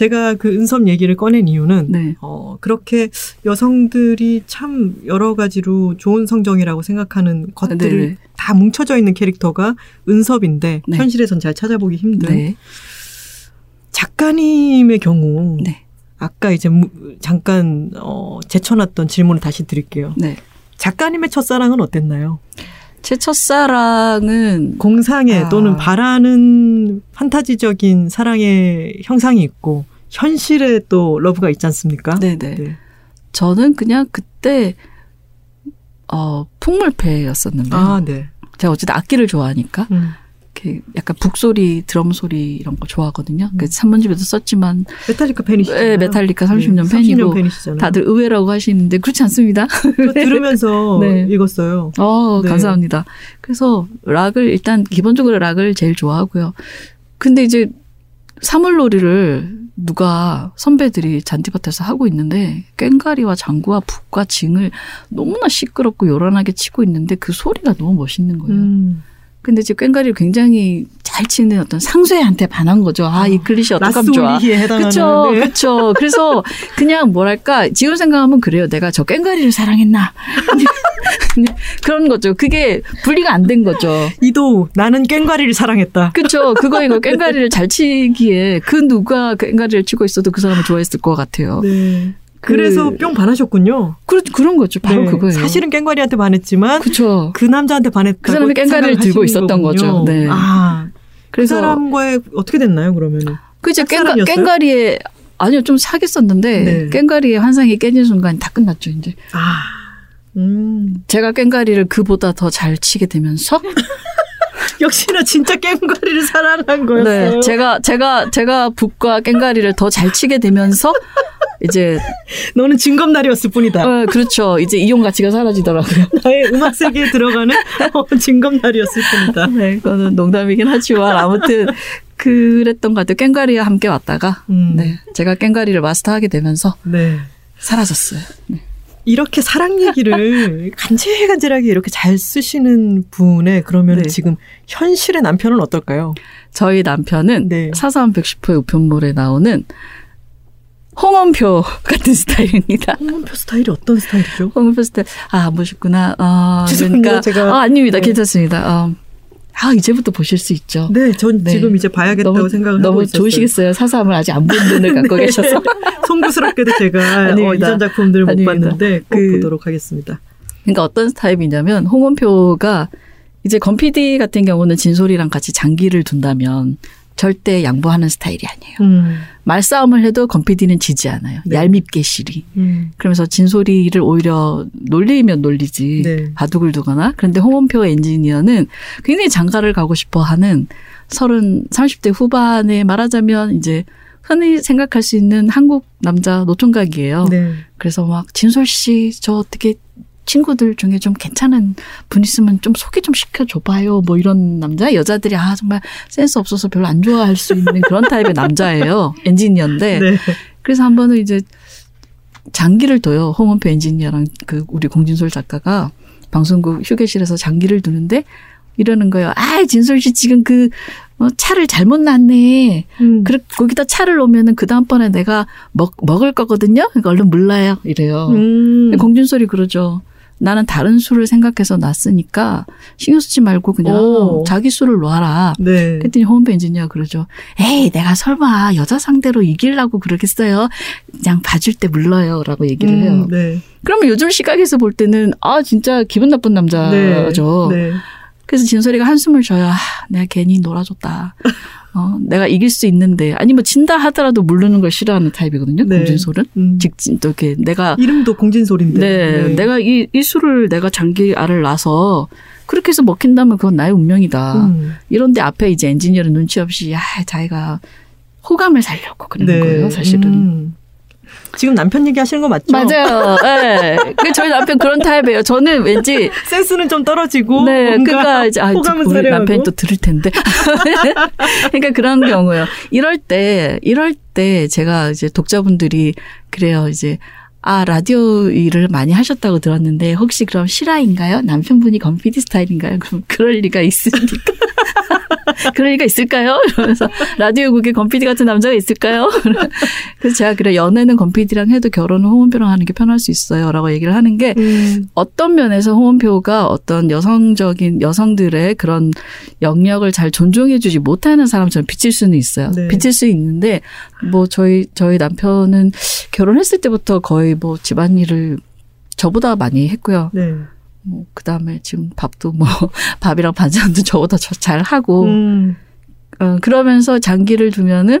제가 그 은섭 얘기를 꺼낸 이유는 네. 어, 그렇게 여성들이 참 여러 가지로 좋은 성정이라고 생각하는 것들을 네. 다 뭉쳐져 있는 캐릭터가 은섭인데 네. 현실에선 잘 찾아보기 힘든 네. 작가님의 경우 네. 아까 이제 무- 잠깐 어, 제쳐놨던 질문을 다시 드릴게요. 네. 작가님의 첫사랑은 어땠나요? 제 첫사랑은 공상에 아. 또는 바라는 판타지적인 사랑의 형상이 있고 현실에 또 love가 있지 않습니까? 네네. 네. 저는 그냥 그때 어 풍물패였었는데 아, 네. 제가 어쨌든 악기를 좋아하니까 음. 이렇게 약간 북소리, 드럼 소리 이런 거 좋아하거든요. 음. 그 산문집에도 썼지만 메탈리카 팬이시잖아요. 네, 메탈리카 30년 네, 팬이고 30년 팬이시잖아요. 다들 의외라고 하시는데 그렇지 않습니다. 저 들으면서 네. 읽었어요. 어, 네. 감사합니다. 그래서 락을 일단 기본적으로 락을 제일 좋아하고요. 근데 이제 사물놀이를 누가 선배들이 잔디밭에서 하고 있는데 꽹가리와 장구와 북과 징을 너무나 시끄럽고 요란하게 치고 있는데 그 소리가 너무 멋있는 거예요. 음. 근데 이제 꽹가리를 굉장히 잘 치는 어떤 상쇄한테 반한 거죠. 아, 이 클리셰 어떡하면 좋아. 네. 그쵸. 그래서 그냥 뭐랄까, 지금 생각하면 그래요. 내가 저 꽹가리를 사랑했나. 그런 거죠. 그게 분리가 안 된 거죠. 이도 나는 꽹과리를 사랑했다. 그쵸. 그거 이거 꽹가리를 잘 치기에 그 누가 꽹가리를 치고 있어도 그 사람을 좋아했을 것 같아요. 네. 그- 그래서 뿅 반하셨군요. 그, 그런 거죠. 바로 네. 그거예요. 사실은 꽹과리한테 반했지만 그쵸. 그 남자한테 반했다고 그 사람이 꽹과리를 들고 있었던 거군요. 거죠. 네. 아, 그 그래서 사람과의 어떻게 됐나요, 그러면은? 그죠. 짝사랑이었어요? 꽹가리에 아니요 좀 사귀었었는데 네. 꽹가리의 환상이 깨진 순간 다 끝났죠 이제 아, 음. 제가 꽹가리를 그보다 더 잘 치게 되면서 역시나 진짜 꽹과리를 사랑한 거였어요. 네 제가 제가 제가 북과 꽹가리를 더 잘 치게 되면서 이제 너는 진검날이었을 뿐이다. 어, 그렇죠 이제 이용 가치가 사라지더라고요. 나의 음악 세계에 들어가는 어, 진검날이었을 뿐이다. 네 그거는 농담이긴 하지만 아무튼 그랬던 것 같아요. 꽹가리와 함께 왔다가 음. 네 제가 꽹가리를 마스터하게 되면서 네. 사라졌어요. 이렇게 사랑 얘기를 간질간질하게 이렇게 잘 쓰시는 분의 그러면 네. 지금 현실의 남편은 어떨까요? 저희 남편은 네. 사사한 110호의 우편물에 나오는 홍원표 같은 스타일입니다. 홍문표 스타일이 어떤 스타일이죠? 홍원표 스타일. 아. 아, 죄송합니다, 그러니까. 제가. 아, 아닙니다. 네. 괜찮습니다. 어, 아 이제부터 보실 수 있죠. 네, 전 네. 지금 이제 봐야겠다고 너무, 생각을 너무 하고 있었어요. 좋으시겠어요. 사삼을 아직 안 본 눈을 갖고 네. 계셔서. 송구스럽게도 제가. 어, 이전 작품들을 못 아닙니다. 봤는데 꼭 그- 보도록 하겠습니다. 그러니까 어떤 타입이냐면 홍원표가 이제 건PD 같은 경우는 진솔이랑 같이 장기를 둔다면 절대 양보하는 스타일이 아니에요. 음, 말싸움을 해도 건PD는 지지 않아요. 네. 얄밉게 시리. 음, 그러면서 진솔이를 오히려 놀리면 놀리지 네. 바둑을 두거나 그런데 홍원표 엔지니어는 굉장히 장가를 가고 싶어 하는 서른 30대 후반에 말하자면 이제 흔히 생각할 수 있는 한국 남자 노총각이에요. 네. 그래서 막 진솔 씨 저 어떻게 친구들 중에 좀 괜찮은 분 있으면 좀 소개 좀 시켜줘봐요. 뭐 이런 남자 여자들이 아 정말 센스 없어서 별로 안 좋아할 수 있는 그런 타입의 남자예요. 엔지니어인데 네. 그래서 한 번은 이제 장기를 둬요. 홍원표 엔지니어랑 그 우리 공진솔 작가가 방송국 휴게실에서 장기를 두는데 이러는 거예요. 아, 진솔 씨 지금 그 어, 차를 잘못 놨네. 음. 그 거기다 차를 놓으면은 그 다음번에 내가 먹 먹을 거거든요. 그러니까 얼른 물러요. 이래요. 음. 공진솔이 그러죠. 나는 다른 수를 생각해서 놨으니까 신경 쓰지 말고 그냥 오. 자기 수를 놔라. 네. 그랬더니 홈페 엔지니어가 그러죠. 에이, 내가 설마 여자 상대로 이기려고 그러겠어요? 그냥 봐줄 때 물러요. 라고 얘기를 음, 해요. 네. 그러면 요즘 시각에서 볼 때는, 아, 진짜 기분 나쁜 남자죠. 네. 그래서 진솔이가 한숨을 쉬어요. 아, 내가 괜히 놀아줬다. 어, 내가 이길 수 있는데. 아니, 뭐, 진다 하더라도 물르는 걸 싫어하는 타입이거든요. 네. 공진솔은. 음. 직진, 또 이렇게 내가 이름도 공진솔인데. 네, 내가 이, 이 술을 내가 장기 알을 놔서 그렇게 해서 먹힌다면 그건 나의 운명이다. 음. 이런데 앞에 이제 엔지니어는 눈치 없이 아, 자기가 호감을 살려고 그러는 네. 거예요, 사실은. 음. 지금 남편 얘기하시는 거 맞죠? 맞아요. 예. 그 저희 남편 그런 타입이에요. 저는 왠지 센스는 좀 떨어지고 네, 그러니까 이제 아, 우리. 남편이 또 들을 텐데. 그러니까 그런 경우요. 이럴 때 이럴 때 제가 이제 독자분들이 그래요. 이제 아 라디오 일을 많이 하셨다고 들었는데 혹시 그럼 실화인가요? 남편분이 건피디 스타일인가요? 그럼 그럴 리가 있습니까? 그럴 리가 있을까요? 이러면서 라디오국에 건피디 같은 남자가 있을까요? 그래서 제가 그래 연애는 건피디랑 해도 결혼은 홍원표랑 하는 게 편할 수 있어요라고 얘기를 하는 게 음. 어떤 면에서 홍원표가 어떤 여성적인 여성들의 그런 영역을 잘 존중해주지 못하는 사람처럼 비칠 수는 있어요. 네. 비칠 수 있는데 뭐 저희 저희 남편은 결혼했을 때부터 거의 뭐 집안일을 저보다 많이 했고요. 네. 뭐 그다음에 지금 밥도 뭐 밥이랑 반찬도 저보다 저- 잘 하고 음. 어, 그러면서 장기를 두면은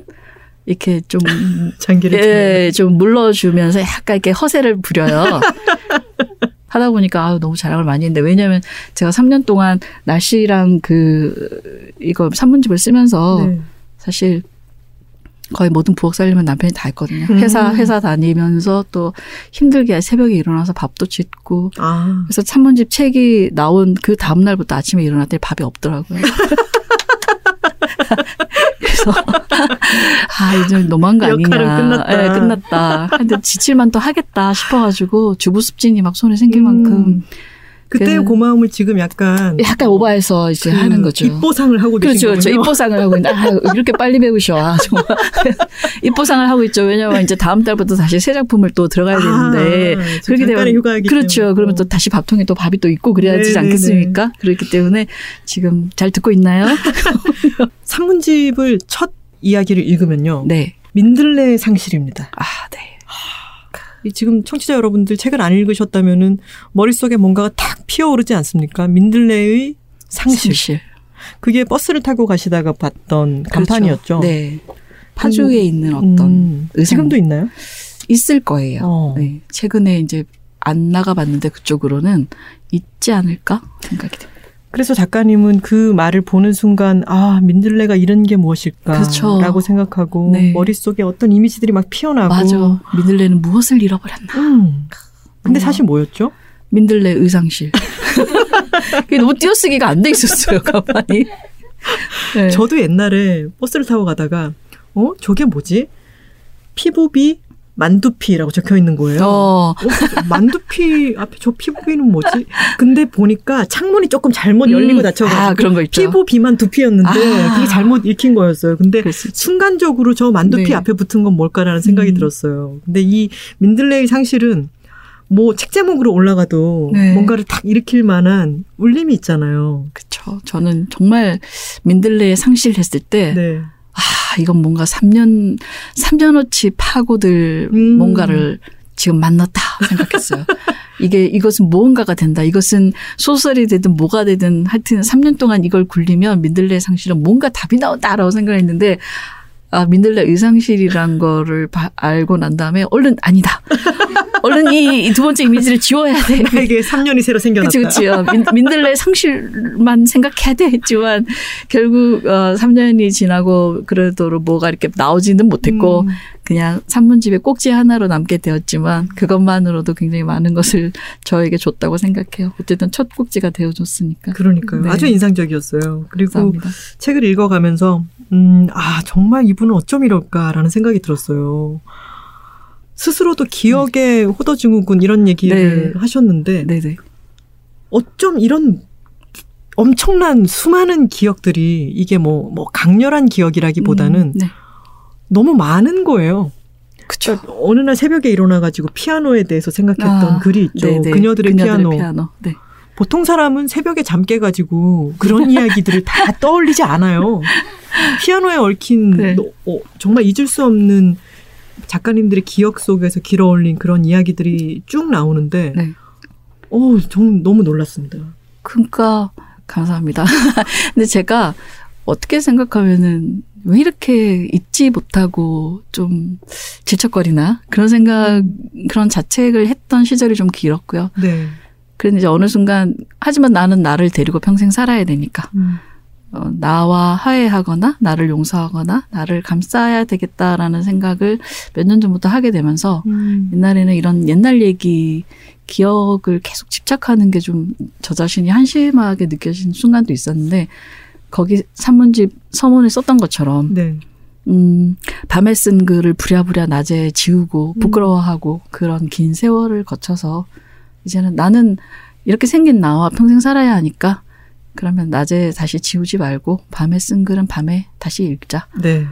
이렇게 좀 장기를 예, 좀 물러주면서 약간 이렇게 허세를 부려요. 하다 보니까 아유 너무 자랑을 많이 했는데 왜냐면 제가 3년 동안 날씨랑 그 이거 산문집을 쓰면서 네. 사실 거의 모든 부엌 살림은 남편이 다 했거든요. 음. 회사 회사 다니면서 또 힘들게 새벽에 일어나서 밥도 짓고 아. 그래서 산문집 책이 나온 그 다음 날부터 아침에 일어났더니 밥이 없더라고요. 그래서 아 이제 너무한 거 아니냐. 역할은 끝났다. 예, 끝났다. 근데 지칠만 또 하겠다 싶어가지고 주부 습진이 막 손에 생길 만큼 음. 그때의 그- 고마움을 지금 약간 약간 오버해서 이제 그 하는 거죠. 입보상을 하고 계신 그렇죠, 그렇죠. 입보상을 하고 있는데, 아, 이렇게 빨리 배우셔. 아, 정말. 입보상을 하고 있죠. 왜냐면 이제 다음 달부터 다시 새 작품을 또 들어가야 되는데. 아, 그렇게 되면. 휴가이기 그렇죠. 때문에. 그러면 또 다시 밥통에 또 밥이 또 있고 그래야 되지 네네네. 않겠습니까? 그렇기 때문에 지금 잘 듣고 있나요? 산문집을 첫 이야기를 읽으면요. 네. 민들레 상실입니다. 아, 네. 이 지금 청취자 여러분들 책을 안 읽으셨다면은 머릿속에 뭔가가 탁 피어오르지 않습니까? 민들레의 상실. 상실. 그게 버스를 타고 가시다가 봤던 간판이었죠. 그렇죠. 네. 파주에 있는 어떤 음, 의상. 지금도 있나요? 있을 거예요. 어. 네. 최근에 이제 안 나가봤는데 그쪽으로는 있지 않을까 생각이 됩니다. 그래서 작가님은 그 말을 보는 순간 아 민들레가 이런 게 무엇일까라고 그렇죠. 생각하고 네. 머릿속에 어떤 이미지들이 막 피어나고 맞아. 민들레는 무엇을 잃어버렸나? 음. 근데 어. 사실 뭐였죠? 민들레 의상실. 그게 너무 띄어쓰기가 안 돼 있었어요, 가만히. 네. 저도 옛날에 버스를 타고 가다가 어 저게 뭐지? 피부비 만두피라고 적혀 있는 거예요. 어, 어, 만두피 앞에 저 피부비는 뭐지? 근데 보니까 창문이 조금 잘못 열리고 음, 닫혀가지고 아, 그런 거 있죠. 피부 비만 두피였는데 아. 그게 잘못 읽힌 거였어요. 근데. 순간적으로 저 만두피 네. 앞에 붙은 건 뭘까라는 생각이 음. 들었어요. 근데 이 민들레의 상실은 뭐책 제목으로 올라가도 네. 뭔가를 탁 일으킬 만한 울림이 있잖아요. 그쵸. 저는 정말 민들레에 상실했을 때, 네. 아, 이건 뭔가 3년, 3년어치 파고들 음. 뭔가를 지금 만났다 생각했어요. 이게, 이것은 무언가가 된다. 이것은 소설이 되든 뭐가 되든 하여튼 3년 동안 이걸 굴리면 민들레의 상실은 뭔가 답이 나온다라고 생각했는데, 아, 민들레 의상실이란 거를 바- 알고 난 다음에 얼른 아니다. 얼른 이 두 번째 이미지를 지워야 돼. 나에게 3년이 새로 생겨났다. 그치, 그치. 어, 민, 민들레 상실만 생각해야 돼 했지만, 결국, 어, 3년이 지나고, 그래도 뭐가 이렇게 나오지는 못했고, 음. 그냥 산문집에 꼭지 하나로 남게 되었지만, 그것만으로도 굉장히 많은 것을 저에게 줬다고 생각해요. 어쨌든 첫 꼭지가 되어줬으니까. 그러니까요. 네. 아주 인상적이었어요. 그리고 감사합니다. 책을 읽어가면서 음, 아 정말 이분은 어쩜 이럴까라는 생각이 들었어요. 스스로도 기억에 호더증후군 이런 얘기를 네. 하셨는데 네네. 어쩜 이런 엄청난 수많은 기억들이 이게 뭐뭐 강렬한 기억이라기보다는 음, 네. 너무 많은 거예요. 그쵸. 그러니까 어느 날 새벽에 일어나가지고 피아노에 대해서 생각했던 아, 글이 있죠. 네네. 그녀들의, 피아노. 네. 보통 사람은 새벽에 잠 깨가지고 그런 이야기들을 다 떠올리지 않아요. 피아노에 얽힌 네. 너- 어, 정말 잊을 수 없는 작가님들의 기억 속에서 길어올린 그런 이야기들이 쭉 나오는데, 네. 어, 정 너무 놀랐습니다. 그러니까 감사합니다. 근데 제가 어떻게 생각하면은 왜 이렇게 잊지 못하고 좀 질척거리나 그런 생각 그런 자책을 했던 시절이 좀 길었고요. 네. 그런데 이제 어느 순간 하지만 나는 나를 데리고 평생 살아야 되니까 어, 나와 화해하거나 나를 용서하거나 나를 감싸야 되겠다라는 생각을 몇 년 전부터 하게 되면서 음. 옛날에는 이런 옛날 얘기 기억을 계속 집착하는 게 좀 저 자신이 한심하게 느껴진 순간도 있었는데 거기 산문집 서문에 썼던 것처럼 네. 음 밤에 쓴 글을 부랴부랴 낮에 지우고 음. 부끄러워하고 그런 긴 세월을 거쳐서 이제는 나는 이렇게 생긴 나와 평생 살아야 하니까 그러면 낮에 다시 지우지 말고 밤에 쓴 글은 밤에 다시 읽자라고 네.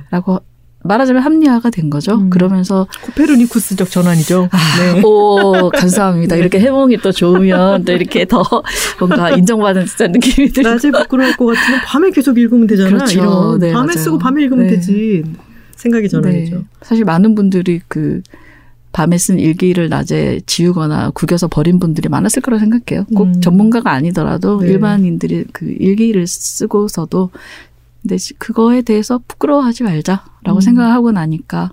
말하자면 합리화가 된 거죠. 음. 그러면서 코페르니쿠스적 전환이죠. 네. 오, 감사합니다. 네. 이렇게 해몽이 또 좋으면 또 이렇게 더 뭔가 인정받은 듯한 느낌이 들고. 낮에 부끄러울 것 같으면 밤에 계속 읽으면 되잖아. 그렇죠. 이런. 네, 밤에 맞아요. 쓰고 밤에 읽으면 네. 되지. 생각이 전환이죠. 네. 사실 많은 분들이 그 밤에 쓴 일기를 낮에 지우거나 구겨서 버린 분들이 많았을 거라 생각해요. 꼭 음. 전문가가 아니더라도 네. 일반인들이 그 일기를 쓰고서도 근데 그거에 대해서 부끄러워하지 말자라고 음. 생각하고 나니까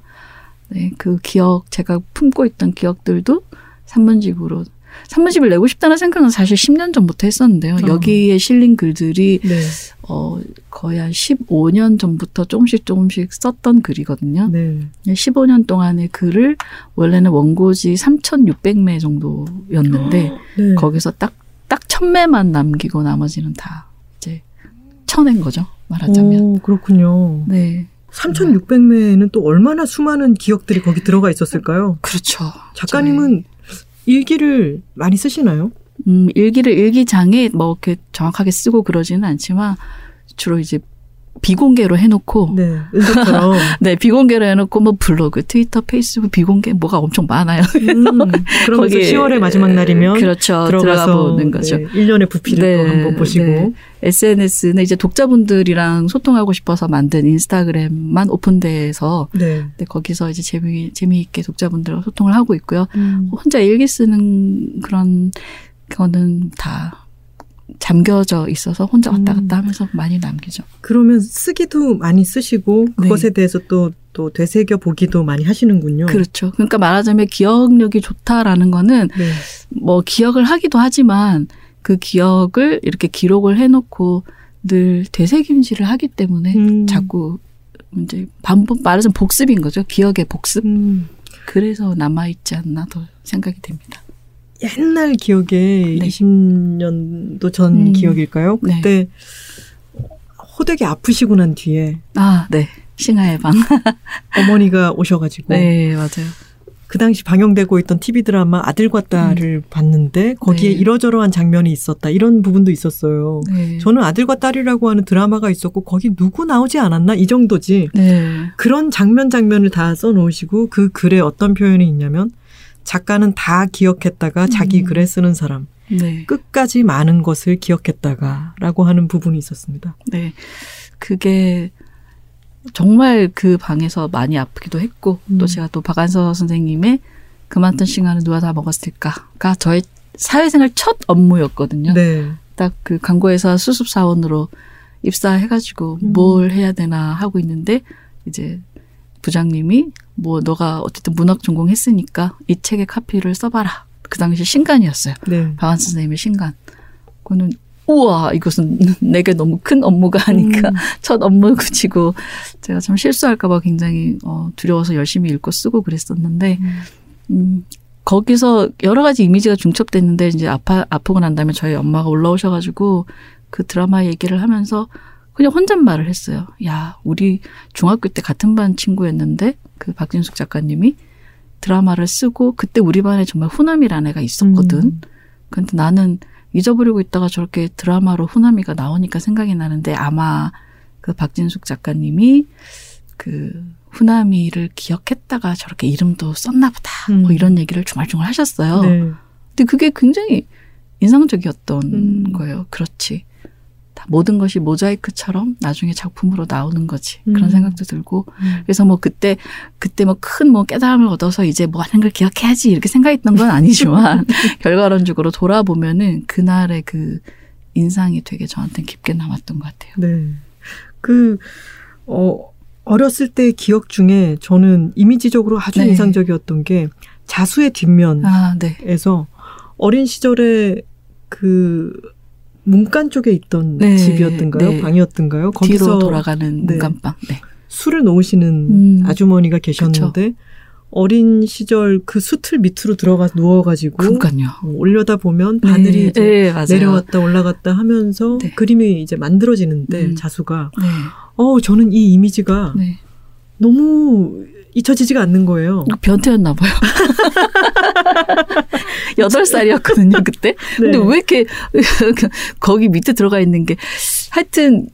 네, 그 기억 제가 품고 있던 기억들도 산문집으로 산문집을 내고 싶다는 생각은 사실 10년 전부터 했었는데요. 어. 여기에 실린 글들이 네. 어 거의 한 15년 전부터 조금씩 조금씩 썼던 글이거든요. 네. 15년 동안의 글을 원래는 원고지 3,600매 정도였는데 네. 거기서 딱딱 1,000매만 남기고 나머지는 다 이제 쳐낸 거죠. 말하자면. 오, 그렇군요. 네. 3,600매는 또 얼마나 수많은 기억들이 거기 들어가 있었을까요? 그렇죠. 작가님은 일기를 많이 쓰시나요? 음, 일기를 일기장에 뭐 이렇게 정확하게 쓰고 그러지는 않지만 주로 이제 비공개로 해놓고 네, 은서처럼. 네, 비공개로 해놓고 뭐 블로그, 트위터, 페이스북 비공개 뭐가 엄청 많아요. 음, 그러면서 10월의 마지막 날이면 그렇죠. 들어가 보는 거죠. 네, 1년의 부피를 또 한번 보시고. 네. SNS는 이제 독자분들이랑 소통하고 싶어서 만든 인스타그램만 오픈돼서 네. 네, 거기서 이제 재미 재미있게 독자분들과 소통을 하고 있고요. 음, 혼자 일기 쓰는 그런 거는 다 잠겨져 있어서 혼자 왔다 음. 갔다 하면서 많이 남기죠. 그러면 쓰기도 많이 쓰시고 네. 그것에 대해서 또, 또 되새겨 보기도 많이 하시는군요. 그렇죠. 그러니까 말하자면 기억력이 좋다라는 거는 네. 뭐 기억을 하기도 하지만 그 기억을 이렇게 기록을 해놓고 늘 되새김질을 하기 때문에 음. 자꾸 이제 반복 말하자면 복습인 거죠. 기억의 복습. 음, 그래서 남아있지 않나 더 생각이 됩니다. 옛날 기억에 네. 20년도 전 음. 기억일까요? 네. 그때 호되게 아프시고 난 뒤에 아, 네. 싱하의 방. 어머니가 오셔가지고 네, 맞아요. 그 당시 방영되고 있던 TV 드라마 아들과 딸을 봤는데 거기에 네. 이러저러한 장면이 있었다 이런 부분도 있었어요. 네. 저는 아들과 딸이라고 하는 드라마가 있었고 거기 누구 나오지 않았나 이 정도지 네. 그런 장면 장면을 다 써놓으시고 그 글에 어떤 표현이 있냐면 작가는 다 기억했다가 자기 음. 글에 쓰는 사람. 네. 끝까지 많은 것을 기억했다가라고 하는 부분이 있었습니다. 네. 그게 정말 그 방에서 많이 아프기도 했고 음. 또 제가 또 박안서 선생님의 그만둔 시간을 누가 다 먹었을까가 저의 사회생활 첫 업무였거든요. 네. 딱그 광고회사 수습 사원으로 입사해가지고 음. 뭘 해야 되나 하고 있는데 이제 부장님이 뭐 너가 어쨌든 문학 전공했으니까 이 책의 카피를 써봐라. 그 당시 신간이었어요. 네. 박안 선생님의 신간. 그거는 우와 이것은 내게 너무 큰 업무가 아니까 음. 첫 업무 그치고 제가 참 실수할까봐 굉장히 어, 두려워서 열심히 읽고 쓰고 그랬었는데 음, 거기서 여러 가지 이미지가 중첩됐는데 이제 아파 아프고 난 다음에 저희 엄마가 올라오셔가지고 그 드라마 얘기를 하면서 그냥 혼잣말을 했어요. 야 우리 중학교 때 같은 반 친구였는데 그 박진숙 작가님이 드라마를 쓰고 그때 우리 반에 정말 후남이라는 애가 있었거든. 음. 근데 나는 잊어버리고 있다가 저렇게 드라마로 후나미가 나오니까 생각이 나는데 아마 그 박진숙 작가님이 그 후나미를 기억했다가 저렇게 이름도 썼나 보다. 뭐 음. 이런 얘기를 중얼중얼 하셨어요. 네. 근데 그게 굉장히 인상적이었던 음. 거예요. 그렇지. 다 모든 것이 모자이크처럼 나중에 작품으로 나오는 거지. 음. 그런 생각도 들고. 음. 그래서 뭐 그때 그때 뭐큰뭐 깨달음을 얻어서 이제 뭐 하는 걸 기억해야지 이렇게 생각했던 건 아니지만 결과론적으로 돌아보면은 그날의 그 인상이 되게 저한테 깊게 남았던 것 같아요. 네. 그, 어, 어렸을 때의 기억 중에 저는 이미지적으로 아주 네. 인상적이었던 게 자수의 뒷면에서 아, 네. 어린 시절에 그 문간 쪽에 있던 네, 집이었던가요? 네. 방이었던가요? 거기서 돌아가는 네. 문간방. 네. 술을 놓으시는 음. 아주머니가 계셨는데 어린 시절 그 수틀 밑으로 들어가 누워가지고 그러니까요. 어, 올려다 보면 바늘이 네, 이제 네. 내려왔다 올라갔다 하면서 네. 그림이 이제 만들어지는데 음. 자수가 네. 어 저는 이 이미지가 네. 너무 잊혀지지가 않는 거예요. 이거 변태였나 봐요. 여덟 살이었거든요, 그때. 근데 네. 왜 이렇게 거기 밑에 들어가 있는 게 하여튼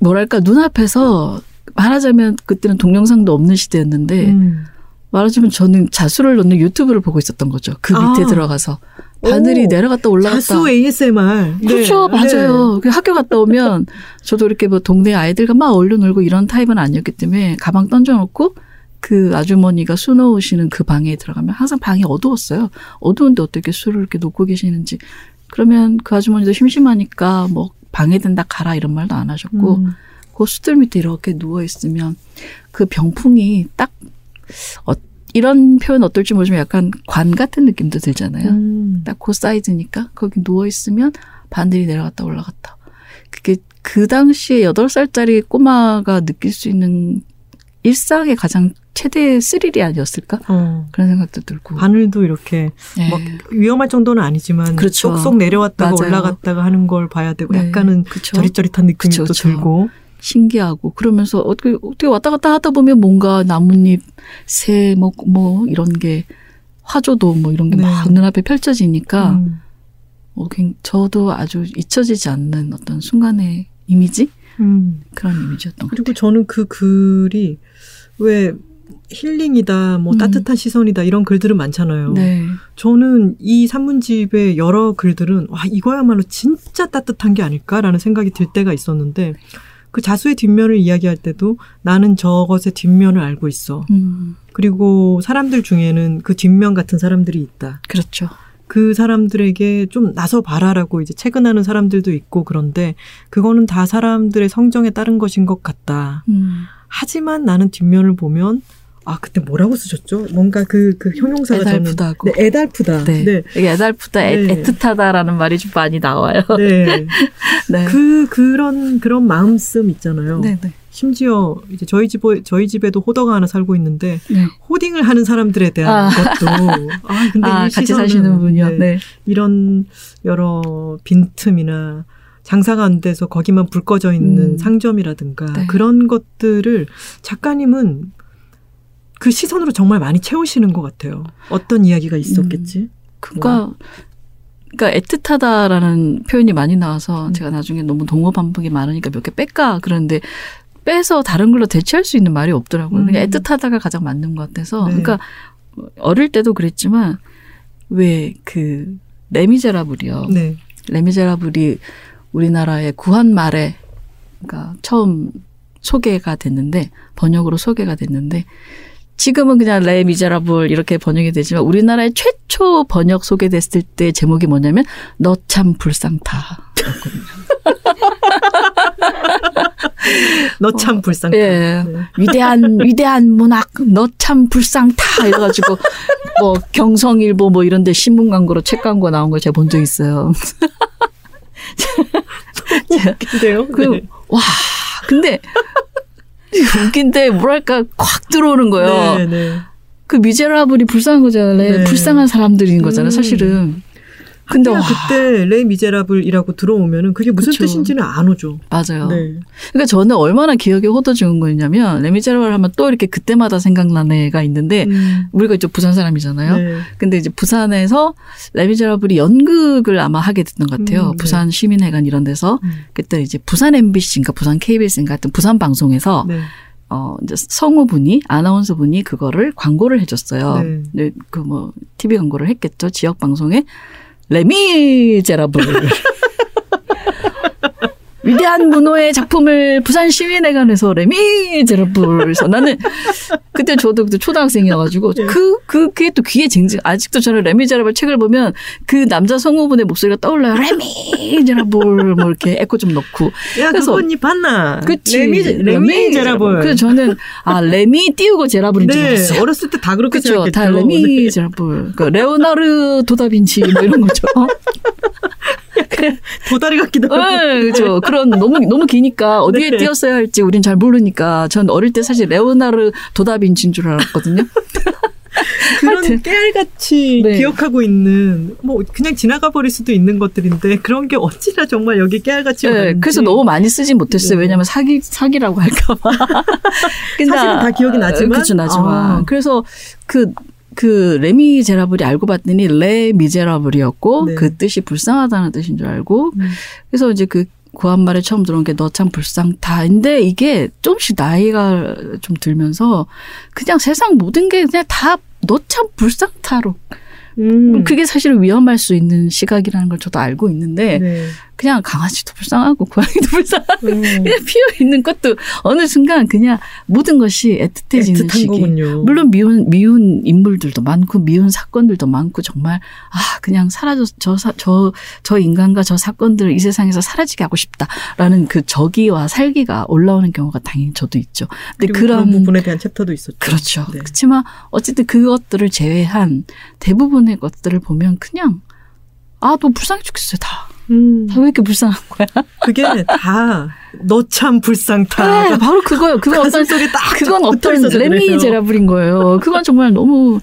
뭐랄까 눈앞에서 말하자면 그때는 동영상도 없는 시대였는데 음. 말하자면 저는 자수를 넣는 유튜브를 보고 있었던 거죠. 그 밑에 아. 들어가서 바늘이 오, 내려갔다 올라갔다. 자수 ASMR. 네. 그렇죠, 맞아요. 그 학교 갔다 오면 저도 이렇게 뭐 동네 아이들과 막 어울려 놀고 이런 타입은 아니었기 때문에 가방 던져놓고 그 아주머니가 수 놓으시는 그 방에 들어가면 항상 방이 어두웠어요. 어두운데 어떻게 술을 이렇게 놓고 계시는지. 그러면 그 아주머니도 심심하니까 뭐 방에 든다 가라 이런 말도 안 하셨고 음. 그 수들 밑에 이렇게 누워 있으면 그 병풍이 딱 어, 이런 표현 어떨지 모르지만 약간 관 같은 느낌도 들잖아요. 음. 딱그 사이즈니까 거기 누워 있으면 바늘이 내려갔다 올라갔다. 그게 그 당시에 여덟 살짜리 꼬마가 느낄 수 있는 일상의 가장 최대의 스릴이 아니었을까? 어. 그런 생각도 들고. 바늘도 이렇게 네. 막 위험할 정도는 아니지만 그렇죠. 쏙쏙 내려왔다가 맞아요. 올라갔다가 하는 걸 봐야 되고 네. 약간은 그쵸. 저릿저릿한 느낌이 그쵸, 또 그쵸. 들고 신기하고 그러면서 어떻게 어떻게 왔다 갔다 하다 보면 뭔가 나뭇잎, 새, 뭐, 뭐 이런 게 화조도 뭐 이런 게 네. 막 눈앞에 펼쳐지니까 음. 어, 굉- 저도 아주 잊혀지지 않는 어떤 순간의 이미지 음. 그런 이미지였던 것 그리고 같아요. 저는 그 글이 왜 힐링이다, 뭐 음. 따뜻한 시선이다 이런 글들은 많잖아요. 네. 저는 이 산문집의 여러 글들은 와 이거야말로 진짜 따뜻한 게 아닐까라는 생각이 들 때가 있었는데 그 자수의 뒷면을 이야기할 때도 나는 저것의 뒷면을 알고 있어. 음, 그리고 사람들 중에는 그 뒷면 같은 사람들이 있다. 그렇죠. 그 사람들에게 좀 나서 봐라라고 이제 채근하는 사람들도 있고 그런데 그거는 다 사람들의 성정에 따른 것인 것 같다. 음. 하지만 나는 뒷면을 보면 아 그때 뭐라고 쓰셨죠? 뭔가 그그 형용사가 애달프다고. 저는 네, 애달프다. 네. 네. 이게 애달프다, 애, 네. 애틋하다라는 말이 좀 많이 나와요. 네. 네. 그 그런 그런 마음씀 있잖아요. 네, 네. 심지어 이제 저희 집 저희 집에도 호더가 하나 살고 있는데 네. 호딩을 하는 사람들에 대한 아. 것도 아 근데 아, 이 같이 사시는 분이요. 네. 네. 이런 여러 빈틈이나 장사가 안 돼서 거기만 불 꺼져 있는 음. 상점이라든가 네. 그런 것들을 작가님은 그 시선으로 정말 많이 채우시는 것 같아요. 어떤 이야기가 있었겠지? 그러니까 그러니까 애틋하다라는 표현이 많이 나와서 제가 나중에 너무 동어 반복이 많으니까 몇 개 뺄까 그런데 빼서 다른 걸로 대체할 수 있는 말이 없더라고요. 음. 그냥 애틋하다가 가장 맞는 것 같아서 네. 그러니까 어릴 때도 그랬지만 왜 그 레미제라블이요. 네. 레미제라블이 우리나라의 구한 말에 그러니까 처음 소개가 됐는데 번역으로 소개가 됐는데 지금은 그냥 레 미제라블 이렇게 번역이 되지만 우리나라의 최초 번역 소개됐을 때 제목이 뭐냐면 너 참 불쌍타. 너 참 불쌍해. 예. 네. 위대한 위대한 문학 너 참 불쌍타 이래 가지고 뭐 경성일보 뭐 이런 데 신문 광고로 책 광고 나온 걸 제가 본 적 있어요. 웃긴데요? 그 네. 와 근데 웃긴데 뭐랄까 콱 들어오는 거예요. 네, 네. 그 미제라블이 불쌍한 거잖아요. 네. 불쌍한 사람들인 거잖아요. 음. 사실은. 근데 와, 그때 레 미제라블이라고 들어오면은 그게 무슨 그쵸. 뜻인지는 안 오죠. 맞아요. 네. 그러니까 저는 얼마나 기억에 호도좋은 거냐면 레 미제라블 하면 또 이렇게 그때마다 생각나는 애가 있는데 음. 우리가 이제 부산 사람이잖아요. 네. 근데 이제 부산에서 레 미제라블이 연극을 아마 하게 됐던 것 같아요. 음, 네. 부산 시민회관 이런 데서 음. 그때 이제 부산 MBC인가 부산 KBS인가 하여튼 부산 방송에서 네. 어 이제 성우분이 아나운서분이 그거를 광고를 해줬어요. 네. 네, 그뭐 TV 광고를 했겠죠. 지역 방송에 레미 제라블 위대한 문호의 작품을 부산 시민회관에서 레미제라블에서 나는 그때 저도 그때 초등학생이어가지고 네. 그, 그, 그게 또 귀에 쟁쟁, 아직도 저는 레미제라블 책을 보면 그 남자 성우분의 목소리가 떠올라요. 레미제라블 뭐 이렇게 에코 좀 넣고. 야, 그래서- 그거 니 봤나? 그치. 레미, 레미제라블. 그래서 저는, 아, 레미 띄우고 제라블인 줄 네, 알았어요. 어렸을 때 다 그렇게 그쵸. 생각했죠. 다 레미제라블. 그 레오나르 도다빈치 뭐 이런 거죠. 네. 도다리 같기도 하고. 네, 그죠. 그런 너무 너무 기니까 어디에 네. 띄었어야 할지 우린 잘 모르니까 전 어릴 때 사실 레오나르 도다빈치인 줄 알았거든요. 그런 하여튼. 깨알같이 네. 기억하고 있는 뭐 그냥 지나가 버릴 수도 있는 것들인데 그런 게 어찌나 정말 여기 깨알같이 네. 그래서 너무 많이 쓰진 못했어요. 네. 왜냐면 사기 사기라고 할까봐. 사실은 다 기억이 나지만? 그렇죠, 나지만. 아. 그래서 그. 그 레미제라블이 알고 봤더니 레 미제라블이었고 네. 그 뜻이 불쌍하다는 뜻인 줄 알고 음. 그래서 이제 그 구한말에 처음 들어온 게 너 참 불쌍다인데 이게 조금씩 나이가 좀 들면서 그냥 세상 모든 게 그냥 다 너 참 불쌍타로 음. 그게 사실은 위험할 수 있는 시각이라는 걸 저도 알고 있는데 네. 그냥 강아지도 불쌍하고 고양이도 불쌍하고 음. 그냥 피어 있는 것도 어느 순간 그냥 모든 것이 애틋해지는 시기. 거군요. 물론 미운 미운 인물들도 많고 미운 사건들도 많고 정말 아 그냥 사라져 저저 저 인간과 저 사건들 이 세상에서 사라지게 하고 싶다라는 그 저기와 살기가 올라오는 경우가 당연히 저도 있죠. 근데 그런 그런 부분에 대한 챕터도 있었죠. 그렇죠. 네. 그렇지만 어쨌든 그것들을 제외한 대부분의 것들을 보면 그냥 아 너 불쌍해 죽겠어요 다. 음. 다왜 이렇게 불쌍한 거야? 그게 다 너 참 불쌍타. 네, 바로 그거예요. 그건 어떤 속에 딱 그건 어떤. 레미제라블인 거예요. 그건 정말 너무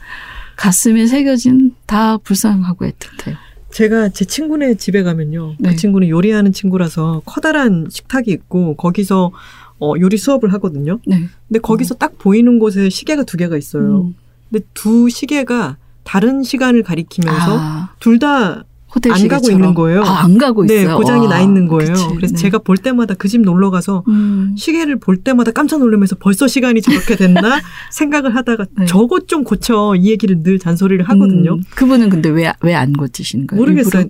가슴에 새겨진 다 불쌍하고 애틋해요. 제가 제 친구네 집에 가면요. 네. 그 친구는 요리하는 친구라서 커다란 식탁이 있고 거기서 어, 요리 수업을 하거든요. 네. 근데 거기서 딱 보이는 곳에 시계가 두 개가 있어요. 음. 근데 두 시계가 다른 시간을 가리키면서 아, 둘다 호텔 안 가고. 있는 거예요. 아, 안 가고 네, 있어요. 고장이 와, 나 있는 거예요. 그치. 그래서 네. 제가 볼 때마다 그 집 놀러 가서 음. 시계를 볼 때마다 깜짝 놀라면서 벌써 시간이 저렇게 됐나 생각을 하다가 네. 저것 좀 고쳐 이 얘기를 늘 잔소리를 하거든요. 음, 그분은 근데 왜 왜 안 고치시는 거예요? 모르겠어요.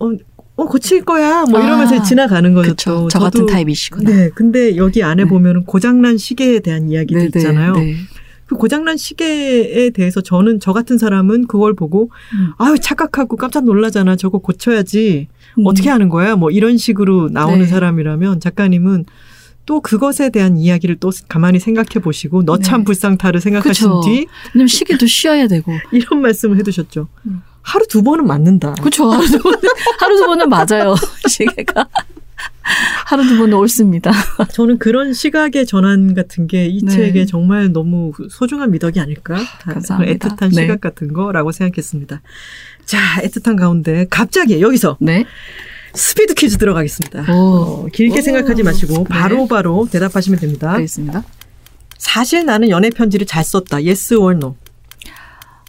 어, 어, 고칠 거야. 뭐 이러면서 아, 지나가는 거죠. 그쵸. 저 같은 타입이시구나. 네, 근데 여기 안에 네. 보면은 고장난 시계에 대한 이야기도 네, 네, 있잖아요. 네. 그 고장난 시계에 대해서 저는 저 같은 사람은 그걸 보고 음. 아유 착각하고 깜짝 놀라잖아. 저거 고쳐야지. 음. 어떻게 하는 거야? 뭐 이런 식으로 나오는 네. 사람이라면 작가님은 또 그것에 대한 이야기를 또 가만히 생각해 보시고 너참 네. 불쌍타를 생각하신 그쵸. 뒤 왜냐면 시계도 쉬어야 되고. 이런 말씀을 해두셨죠. 음. 하루 두 번은 맞는다. 그렇죠. 하루 두 번, 하루 두 번은 맞아요. 시계가. 하루 두 번은 옳습니다. 저는 그런 시각의 전환 같은 게이 네. 책에 정말 너무 소중한 미덕이 아닐까? 다 감사합니다. 애틋한 네. 시각 같은 거라고 생각했습니다. 자, 애틋한 가운데 갑자기 여기서 네. 스피드 퀴즈 들어가겠습니다. 오. 어, 길게 오. 생각하지 마시고 네. 바로바로 대답하시면 됩니다. 알겠습니다. 사실 나는 연애 편지를 잘 썼다. Yes or no.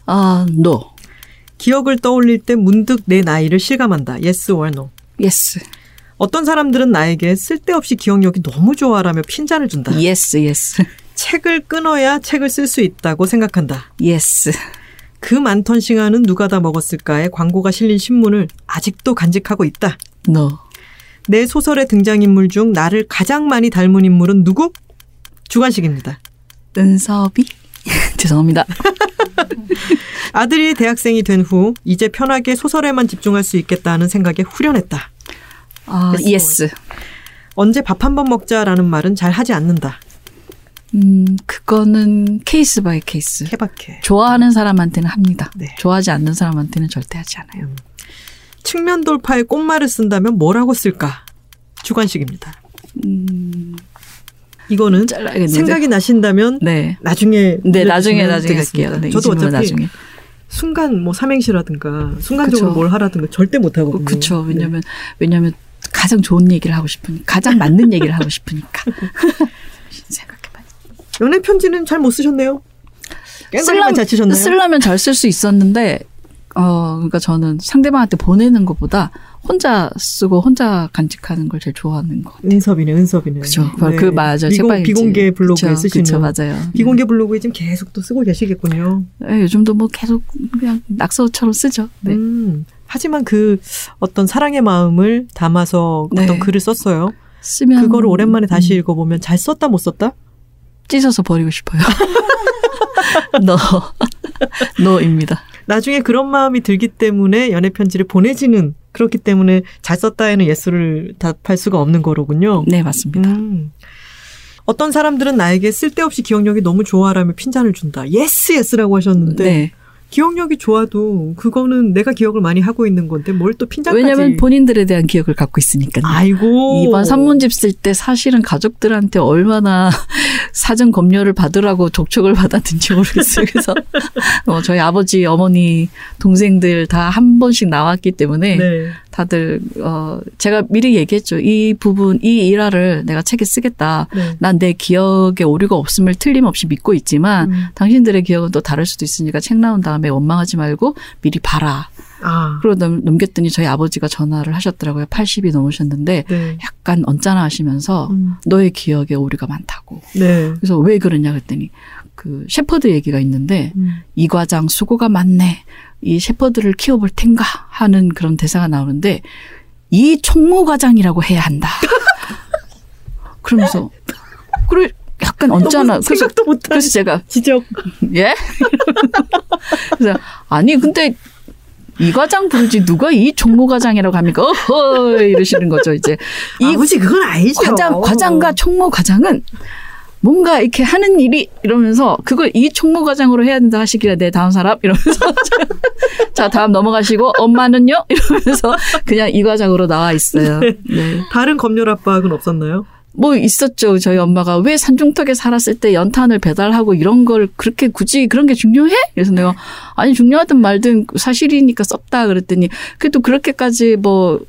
아, no. 기억을 떠올릴 때 문득 내 나이를 실감한다. Yes or no. yes. 어떤 사람들은 나에게 쓸데없이 기억력이 너무 좋아라며 핀잔을 준다. yes, yes. 책을 끊어야 책을 쓸 수 있다고 생각한다. yes. 그 많던 시간은 누가 다 먹었을까의 광고가 실린 신문을 아직도 간직하고 있다. 너. 내 소설의 등장인물 중 나를 가장 많이 닮은 인물은 누구? 주관식입니다. 은섭이? 죄송합니다. 아들이 대학생이 된 후 이제 편하게 소설에만 집중할 수 있겠다는 생각에 후련했다. 아, yes. Yes. 언제 밥 한 번 먹자라는 말은 잘 하지 않는다. 음, 그거는 case by case. 케바케. 좋아하는 사람한테는 합니다. 네. 좋아하지 않는 사람한테는 절대 하지 않아요. 측면 돌파에 꽃말을 쓴다면 뭐라고 쓸까? 주관식입니다. 음, 이거는. 생각이 나신다면 네. 나중에 네, 나중에 나중에 되겠습니다. 할게요. 네, 이 저도 어차피 나중에. 순간 뭐 삼행시라든가 순간적으로 그쵸. 뭘 하라든가 절대 못 하거든요. 그렇죠. 네. 왜냐면 왜냐면 가장 좋은 얘기를 하고 싶으니까 가장 맞는 얘기를 하고 싶으니까. 생각해봐요. 연애 편지는 잘 못 쓰셨네요. 깽소리만 잘 치셨나요? 쓰려면 잘 쓸 수 있었는데 어 그러니까 저는 상대방한테 보내는 것보다 혼자 쓰고 혼자 간직하는 걸 제일 좋아하는 것 같아요. 은섭이네, 은섭이네. 그죠. 그 맞아. 비공, 책방일지. 비공개 블로그에 그쵸, 쓰시는. 그쵸, 맞아요. 비공개 블로그에 지금 계속 또 쓰고 계시겠군요. 네, 요즘도 뭐 계속 그냥 낙서처럼 쓰죠. 네. 음, 하지만 그 어떤 사랑의 마음을 담아서 네. 어떤 글을 썼어요. 쓰면 그거를 오랜만에 다시 음, 읽어보면 잘 썼다 못 썼다? 찢어서 버리고 싶어요. 너 No입니다. 나중에 그런 마음이 들기 때문에 연애 편지를 보내지는 그렇기 때문에 잘 썼다에는 yes를 답할 수가 없는 거로군요. 네 맞습니다. 음. 어떤 사람들은 나에게 쓸데없이 기억력이 너무 좋아라며 핀잔을 준다. yes yes라고 하셨는데 네. 기억력이 좋아도 그거는 내가 기억을 많이 하고 있는 건데 뭘 또 핀잔까지 왜냐하면 본인들에 대한 기억을 갖고 있으니까요. 아이고 이번 산문집 쓸 때 사실은 가족들한테 얼마나 사전 검열을 받으라고 독촉을 받았는지 모르겠어요. 그래서 어, 저희 아버지, 어머니, 동생들 다 한 번씩 나왔기 때문에 네. 다들 어 제가 미리 얘기했죠. 이 부분 이 일화를 내가 책에 쓰겠다. 네. 난내 기억에 오류가 없음을 틀림없이 믿고 있지만 음. 당신들의 기억은 또 다를 수도 있으니까 책 나온 다음에 원망하지 말고 미리 봐라. 아, 그러고 넘- 넘겼더니 저희 아버지가 전화를 하셨더라고요. 80이 넘으셨는데 네. 약간 언짢아 하시면서 음. 너의 기억에 오류가 많다고. 네. 그래서 왜 그러냐 그랬더니 그 셰퍼드 얘기가 있는데 음. 이 과장 수고가 많네. 이 셰퍼드를 키워볼 텐가 하는 그런 대사가 나오는데 이 총무 과장이라고 해야 한다. 그러면서 그래 약간 언짢아. 생각도 못한 그래서 제가 지적. 예? 그래서 아니 근데 이 과장 부르지 누가 이 총무 과장이라고 합니까? 어허 이러시는 거죠 이제 이 아버지 그건 아니죠. 과장 과장과 총무 과장은 뭔가 이렇게 하는 일이 이러면서 그걸 이 총무 과장으로 해야 된다 하시길래 네 다음 사람 이러면서 자 다음 넘어가시고 엄마는요 이러면서 그냥 이 과장으로 나와 있어요. 네. 다른 검열 압박은 없었나요? 뭐 있었죠. 저희 엄마가 왜 산중턱에 살았을 때 연탄을 배달하고 이런 걸 그렇게 굳이 그런 게 중요해? 그래서 내가 아니 중요하든 말든 사실이니까 썼다 그랬더니 그래도 그렇게까지 뭐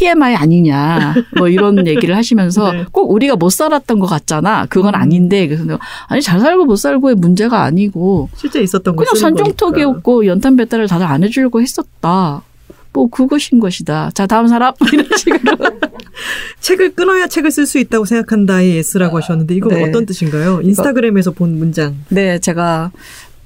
TMI 아니냐 뭐 이런 얘기를 하시면서 네. 꼭 우리가 못 살았던 것 같잖아. 그건 음. 아닌데 그래서 내가 아니 잘 살고 못 살고의 문제가 아니고 실제 있었던 거 그냥. 산중턱이었고 연탄 배달을 다들 안 해주려고 했었다. 뭐 그것인 것이다. 자 다음 사람 이런 식으로 책을 끊어야 책을 쓸 수 있다고 생각한다의 yes라고 하셨는데 이건 네. 어떤 뜻인가요? 인스타그램에서 본 문장. 네, 제가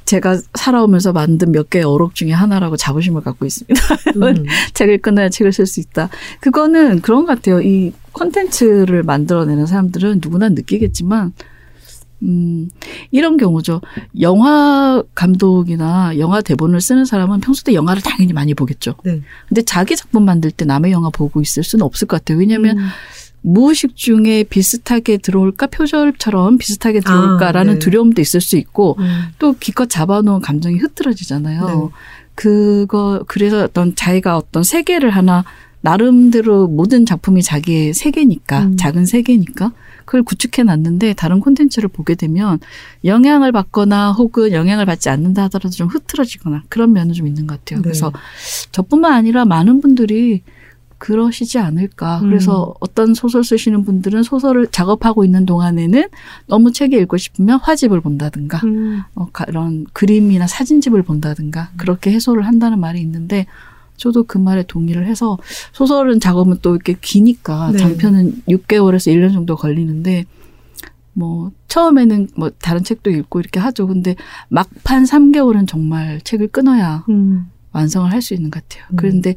제가 살아오면서 만든 몇 개의 어록 중에 하나라고 자부심을 갖고 있습니다. 음. 책을 끊어야 책을 쓸 수 있다. 그거는 그런 것 같아요. 이 콘텐츠를 만들어내는 사람들은 누구나 느끼겠지만, 음, 이런 경우죠. 영화 감독이나 영화 대본을 쓰는 사람은 평소 때 영화를 당연히 많이 보겠죠. 네. 근데 자기 작품 만들 때 남의 영화 보고 있을 수는 없을 것 같아요. 왜냐하면 음. 무의식 중에 비슷하게 들어올까 표절처럼 비슷하게 들어올까라는 아, 네. 두려움도 있을 수 있고 음. 또 기껏 잡아놓은 감정이 흐트러지잖아요. 네. 그거 그래서 어떤 자기가 어떤 세계를 하나 나름대로 모든 작품이 자기의 세계니까 음. 작은 세계니까 그걸 구축해 놨는데 다른 콘텐츠를 보게 되면 영향을 받거나 혹은 영향을 받지 않는다 하더라도 좀 흐트러지거나 그런 면은 좀 있는 것 같아요. 네. 그래서 저뿐만 아니라 많은 분들이 그러시지 않을까. 음. 그래서 어떤 소설 쓰시는 분들은 소설을 작업하고 있는 동안에는 너무 책이 읽고 싶으면 화집을 본다든가 음. 어, 가- 이런 그림이나 사진집을 본다든가 그렇게 해소를 한다는 말이 있는데 저도 그 말에 동의를 해서 소설은 작업은 또 이렇게 기니까 네. 장편은 6개월에서 1년 정도 걸리는데 뭐 처음에는 뭐 다른 책도 읽고 이렇게 하죠. 근데 막판 3개월은 정말 책을 끊어야 음. 완성을 할 수 있는 것 같아요. 음. 그런데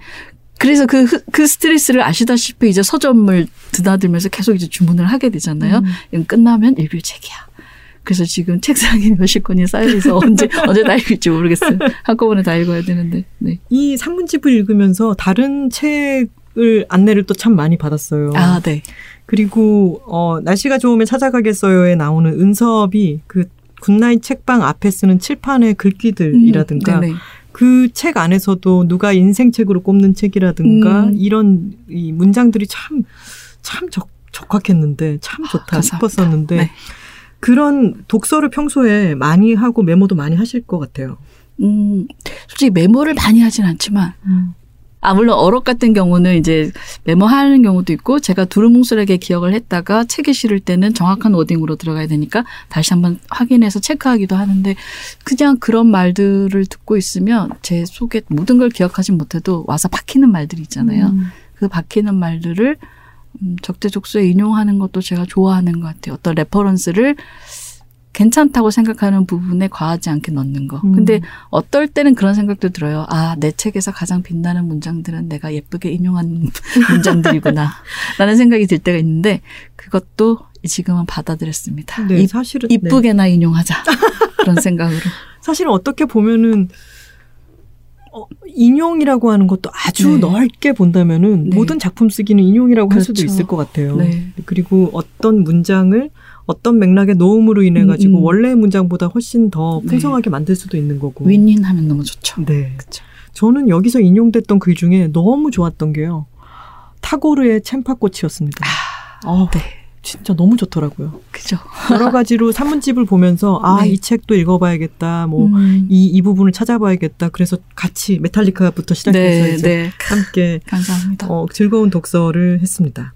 그래서 그, 그 스트레스를 아시다시피 이제 서점을 드나들면서 계속 이제 주문을 하게 되잖아요. 음. 이건 끝나면 읽을 책이야. 그래서 지금 책상에 몇십 권이 쌓여있어 언제, 언제 다 읽을지 모르겠어요. 한꺼번에 다 읽어야 되는데, 네. 이 산문집을 읽으면서 다른 책을 안내를 또 참 많이 받았어요. 아, 네. 그리고 어 날씨가 좋으면 찾아가겠어요에 나오는 은섭이 그 굿나잇 책방 앞에 쓰는 칠판의 글귀들이라든가 음, 네네. 그 책 안에서도 누가 인생책으로 꼽는 책이라든가 음. 이런 이 문장들이 참 참 적확했는데 참 좋다 감사합니다. 싶었었는데 네. 그런 독서를 평소에 많이 하고 메모도 많이 하실 것 같아요. 음, 솔직히 메모를 많이 하진 않지만, 아, 물론 어록 같은 경우는 이제 메모하는 경우도 있고, 제가 두루뭉술하게 기억을 했다가 책에 실을 때는 정확한 wording으로 들어가야 되니까 다시 한번 확인해서 체크하기도 하는데, 그냥 그런 말들을 듣고 있으면 제 속에 모든 걸 기억하진 못해도 와서 박히는 말들이 있잖아요. 음. 그 박히는 말들을 음, 적재적소에 인용하는 것도 제가 좋아하는 것 같아요. 어떤 reference를 괜찮다고 생각하는 부분에 과하지 않게 넣는 거. 음. 근데 어떨 때는 그런 생각도 들어요. 아, 내 책에서 가장 빛나는 문장들은 내가 예쁘게 인용한 문장들이구나. 라는 생각이 들 때가 있는데 그것도 지금은 받아들였습니다. 네, 이- 사실은 네. 이쁘게나 인용하자. 그런 생각으로. 사실은 어떻게 보면은 어, 인용이라고 하는 것도 아주 네. 넓게 본다면은 네. 모든 작품 쓰기는 인용이라고 할 수도 그렇죠. 있을 것 같아요. 네. 그리고 어떤 문장을 어떤 맥락의 놓음으로 인해 가지고 음, 음. 원래의 문장보다 훨씬 더 네. 풍성하게 만들 수도 있는 거고. 윈윈 하면 너무 좋죠. 네. 그쵸. 저는 여기서 인용됐던 글 중에 너무 좋았던 게요. 타고르의 챔파꽃이었습니다. 어, 네. 진짜 너무 좋더라고요. 그죠. 여러 가지로 산문집을 보면서 아, 네. 이 책도 읽어봐야겠다. 뭐 음. 이, 이 부분을 찾아봐야겠다. 그래서 같이 메탈리카부터 시작해서 네, 이제 네. 함께 감사합니다. 어, 즐거운 독서를 했습니다.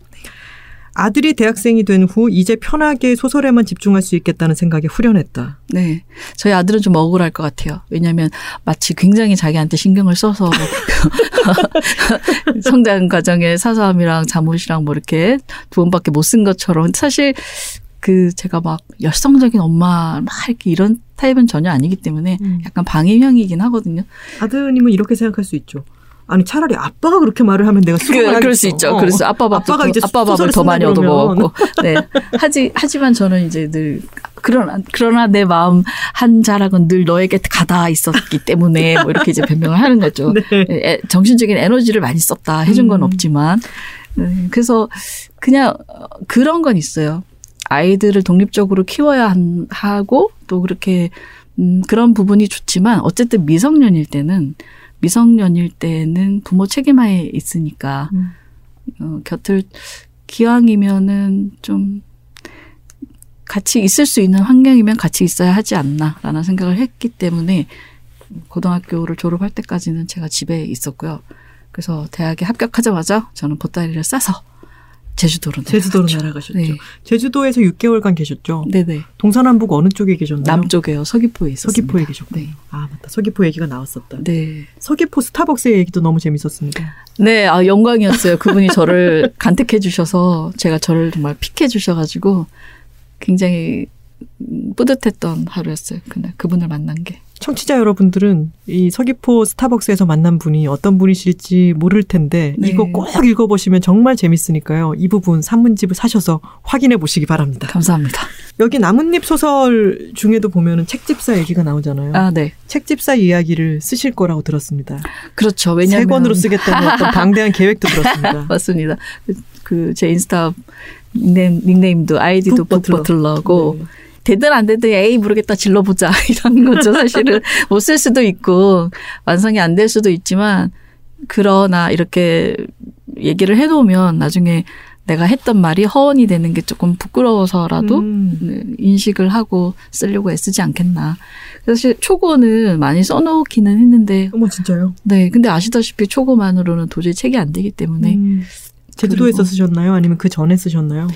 아들이 대학생이 된 후 이제 편하게 소설에만 집중할 수 있겠다는 생각에 후련했다. 네. 저희 아들은 좀 억울할 것 같아요. 왜냐하면 마치 굉장히 자기한테 신경을 써서 성장 과정에 사서함이랑 잠옷이랑 뭐 이렇게 두 번밖에 못 쓴 것처럼 사실 그 제가 막 열성적인 엄마 막 이렇게 이런 타입은 전혀 아니기 때문에 약간 방임형이긴 하거든요. 아드님은 이렇게 생각할 수 있죠. 아니 차라리 아빠가 그렇게 말을 하면 내가 수긍을 그. 그럴 수 있죠. 어. 그래서 아빠 밥도 아빠가 더- 이제 아빠 밥을 더 많이 쓴다 그러면. 얻어 먹었고. 네. 하지 하지만 저는 이제 늘 그러나 그러나 내 마음 한 자락은 늘 너에게 가다 있었기 때문에 뭐 이렇게 이제 변명을 하는 거죠. 네. 에, 정신적인 에너지를 많이 썼다 해준 건 음. 없지만 네, 그래서 그냥 어, 그런 건 있어요. 아이들을 독립적으로 키워야 한- 하고 또 그렇게 음, 그런 부분이 좋지만 어쨌든 미성년일 때는 미성년일 때는 부모 책임하에 있으니까 음. 어, 곁을 기왕이면은 좀 같이 있을 수 있는 환경이면 같이 있어야 하지 않나라는 생각을 했기 때문에 고등학교를 졸업할 때까지는 제가 집에 있었고요. 그래서 대학에 합격하자마자 저는 보따리를 싸서 제주도로 제주도로 내려갔죠. 날아가셨죠. 네. 제주도에서 6개월간 계셨죠. 네네. 동서남북 어느 쪽에 계셨나요? 남쪽에요. 서귀포에 있었습니다. 서귀포에 계셨고. 네. 아 맞다. 서귀포 얘기가 나왔었다. 네. 서귀포 스타벅스 얘기도 너무 재밌었습니다. 네, 아, 영광이었어요. 그분이 저를 간택해 주셔서 제가 저를 정말 픽해 주셔가지고 굉장히 음, 뿌듯했던 하루였어요. 그날 그분을 만난 게. 청취자 여러분들은 이 서귀포 스타벅스에서 만난 분이 어떤 분이실지 모를 텐데 네. 이거 꼭 읽어보시면 정말 재밌으니까요. 이 부분 산문집을 사셔서 확인해 보시기 바랍니다. 감사합니다. 여기 나뭇잎 소설 중에도 보면은 책집사 얘기가 나오잖아요. 아, 네. 책집사 이야기를 쓰실 거라고 들었습니다. 그렇죠. 세 왜냐면 권으로 쓰겠다는 어떤 방대한 계획도 들었습니다. 맞습니다. 그 제 인스타 닉네임, 닉네임도 아이디도 북 버틀러. 북버틀러고 네. 되든 안 되든 에이 모르겠다 질러보자 이런 거죠 사실은 못 쓸 수도 있고 완성이 안 될 수도 있지만 그러나 이렇게 얘기를 해놓으면 나중에 내가 했던 말이 허언이 되는 게 조금 부끄러워서라도 음. 네, 인식을 하고 쓰려고 애쓰지 않겠나. 사실 초고는 많이 써놓기는 했는데 어머 진짜요? 네 근데 아시다시피 초고만으로는 도저히 책이 안 되기 때문에 음. 제주도에서 쓰셨나요? 아니면 그 전에 쓰셨나요?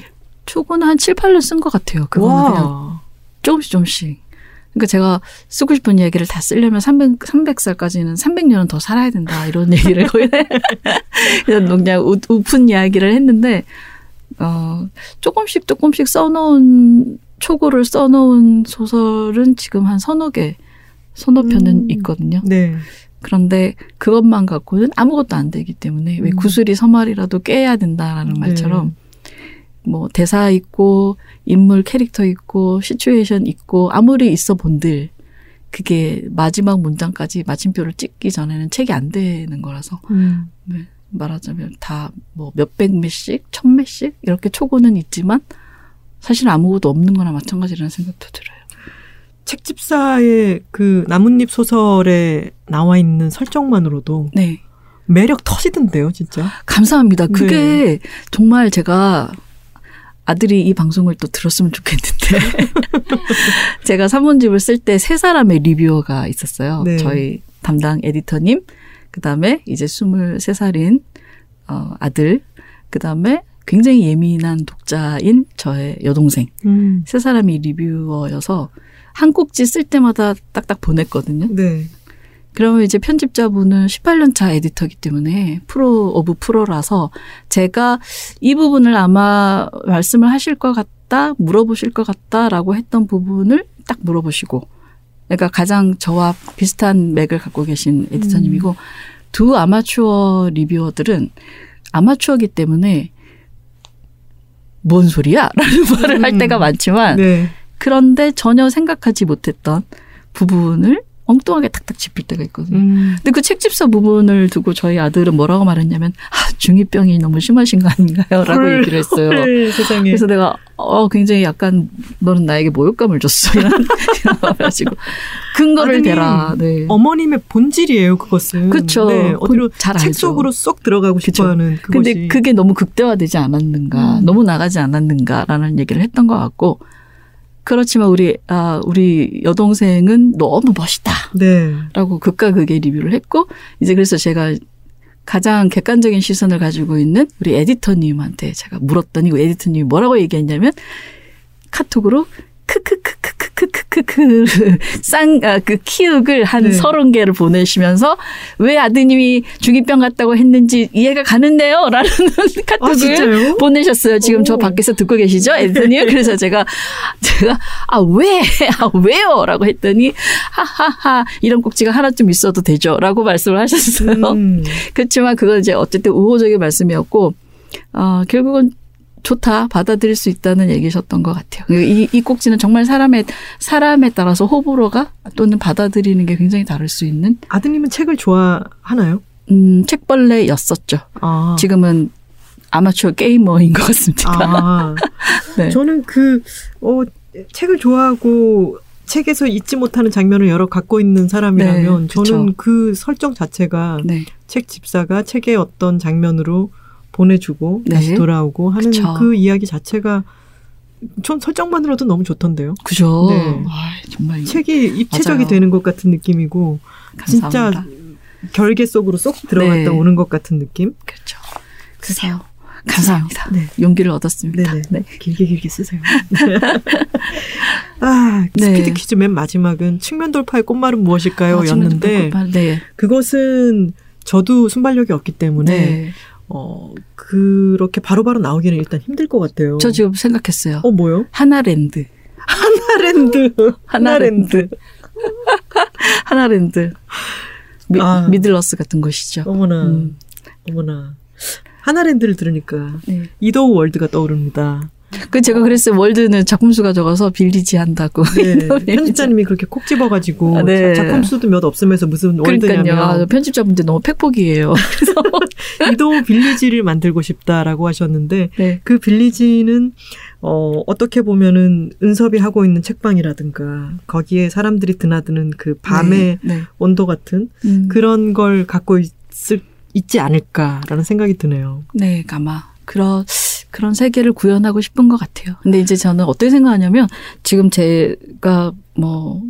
초고는 한 7, 8년 쓴 것 같아요. 그거는 그냥 와. 조금씩 조금씩. 그러니까 제가 쓰고 싶은 얘기를 다 쓰려면 300, 300살까지는 300년은 더 살아야 된다. 이런 얘기를 거의 그냥 그냥 우, 우픈 이야기를 했는데 어 조금씩 조금씩 써놓은 초고를 써놓은 소설은 지금 한 서너 개, 서너 편은 음. 있거든요. 네. 그런데 그것만 갖고는 아무것도 안 되기 때문에 왜 음. 구슬이 서말이라도 깨야 된다라는 네. 말처럼 뭐 대사 있고 인물 캐릭터 있고 시츄에이션 있고 아무리 있어 본들 그게 마지막 문장까지 마침표를 찍기 전에는 책이 안 되는 거라서 음. 네, 말하자면 다 뭐 몇백 매씩 천 매씩 이렇게 초고는 있지만 사실 아무것도 없는 거나 마찬가지라는 생각도 들어요. 책집사의 그 나뭇잎 소설에 나와 있는 설정만으로도 네. 매력 터지던데요, 진짜. 감사합니다. 그게 정말 제가 아들이 이 방송을 또 들었으면 좋겠는데 제가 산문집을 쓸 때 세 사람의 리뷰어가 있었어요. 네. 저희 담당 에디터님, 그 다음에 이제 23살인 어, 아들, 그 다음에 굉장히 예민한 독자인 저의 여동생. 음. 세 사람이 리뷰어여서 한 꼭지 쓸 때마다 딱딱 보냈거든요. 네. 그러면 이제 편집자분은 18년 차 에디터기 때문에 pro of pro라서 제가 이 부분을 아마 말씀을 하실 것 같다, 물어보실 것 같다라고 했던 부분을 딱 물어보시고, 그러니까 가장 저와 비슷한 맥을 갖고 계신 에디터님이고, 두 아마추어 리뷰어들은 아마추어기 때문에 뭔 소리야? 라는 말을 할 음. 때가 많지만, 네. 그런데 전혀 생각하지 못했던 부분을 엉뚱하게 탁탁 짚을 때가 있거든요. 음. 근데 그 책집사 부분을 두고 저희 아들은 뭐라고 말했냐면 아, 중2병이 너무 심하신 거 아닌가요? 라고 헐, 얘기를 했어요. 헐, 세상에. 그래서 내가 어 굉장히 약간 너는 나에게 모욕감을 줬어 이런 가지고 근거를 대라. 네. 어머님의 본질이에요, 그것은. 그쵸. 네, 어디로 잘 책. 속으로 쏙 들어가고 그쵸. 싶어하는 그것이. 근데 그게 너무 극대화되지 않았는가, 음. 너무 나가지 않았는가라는 얘기를 했던 것 같고 그렇지만 우리 아 우리 여동생은 너무 멋있다. 네. 라고 극과 극의 리뷰를 했고 이제 그래서 제가 가장 객관적인 시선을 가지고 있는 우리 에디터님한테 제가 물었더니 그 에디터님이 뭐라고 얘기했냐면 카톡으로 크크크크크크 크크 쌍그 키읔을 한 네. 서른 개를 보내시면서 왜 아드님이 중이병 같다고 했는지 이해가 가는데요라는 아, 카톡을 진짜요? 보내셨어요. 지금 저 오. 밖에서 듣고 계시죠, 에디터님? 그래서 제가 제가 아 왜? 아 왜요?라고 했더니 하하하 이런 꼭지가 하나쯤 있어도 되죠?라고 말씀을 하셨어요. 음. 그렇지만 그건 이제 어쨌든 우호적인 말씀이었고 어 결국은 좋다 받아들일 수 있다는 얘기셨던 것 같아요. 이, 이 꼭지는 정말 사람의 사람에 따라서 호불호가 또는 받아들이는 게 굉장히 다를 수 있는 아드님은 책을 좋아하나요? 음, 책벌레였었죠. 아. 지금은 아마추어 게이머인 것 같습니다. 아. 네. 저는 그, 어, 책을 좋아하고 책에서 잊지 못하는 장면을 여러 갖고 있는 사람이라면 네. 저는 그 설정 자체가 네. 책 집사가 책의 어떤 장면으로 보내주고 네. 다시 돌아오고 하는 그쵸. 그 이야기 자체가 전 설정만으로도 너무 좋던데요. 그죠. 네. 아, 정말 책이 입체적이 맞아요. 되는 것 같은 느낌이고 감사합니다. 진짜 결계 속으로 쏙 들어갔다 네. 오는 것 같은 느낌. 그렇죠. 그래서 감사합니다. 네. 용기를 얻었습니다. 네네. 네. 길게 길게 쓰세요. 아, 네. 스피드 퀴즈 맨 마지막은 측면 돌파의 꽃말은 무엇일까요? 아, 였는데 정말 네. 그것은 저도 순발력이 없기 때문에 네. 어 그렇게 바로 바로 나오기는 일단 힘들 것 같아요. 저 지금 생각했어요. 어 뭐요? 하나랜드. 하나랜드. 하나랜드. 하나랜드. 미, 아. 미들러스 같은 것이죠. 어머나 음. 어머나 하나랜드를 들으니까 네. 이도우 월드가 떠오릅니다. 그 제가 그랬어요. 월드는 작품 수가 적어서 빌리지 한다고. 네, 편집자님이 그렇게 콕 집어가지고 아, 네. 작품 수도 몇 없으면서 무슨 그러니까요. 아, 월드냐면 편집자분들 너무 팩폭이에요. 그래서 이도우 빌리지를 만들고 싶다라고 하셨는데 네. 그 빌리지는 어 어떻게 보면은 은섭이 하고 있는 책방이라든가 거기에 사람들이 드나드는 그 밤의 네. 네. 온도 같은 음. 그런 걸 갖고 있을 있지 않을까라는 생각이 드네요. 네, 아마 그런 그 런 세계를 구현하고 싶은 것 같아요. 근데 이제 저는 어떻게 생각하냐면 지금 제가 뭐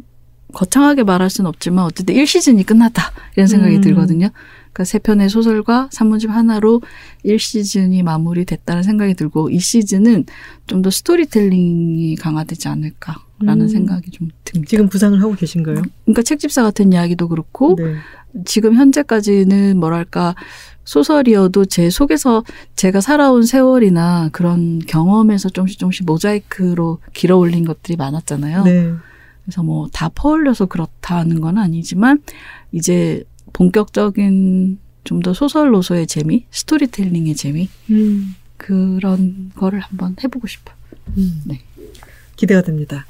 거창하게 말할 수는 없지만 어쨌든 1시즌이 끝났다 이런 생각이 음. 들거든요. 그러니까 세 편의 소설과 산문집 하나로 1시즌이 마무리됐다는 생각이 들고 이 시즌은 좀 더 스토리텔링이 강화되지 않을까라는 음. 생각이 좀 듭니다. 지금 부상을 하고 계신가요? 그러니까 책집사 같은 이야기도 그렇고 네. 지금 현재까지는 뭐랄까 소설이어도 제 속에서 제가 살아온 세월이나 그런 경험에서 조금씩 조금씩 모자이크로 길어 올린 것들이 많았잖아요. 네. 그래서 뭐 다 퍼올려서 그렇다는 건 아니지만 이제 본격적인 좀 더 소설로서의 재미, 스토리텔링의 재미 음. 그런 거를 한번 해보고 싶어요. 음. 네. 기대가 됩니다.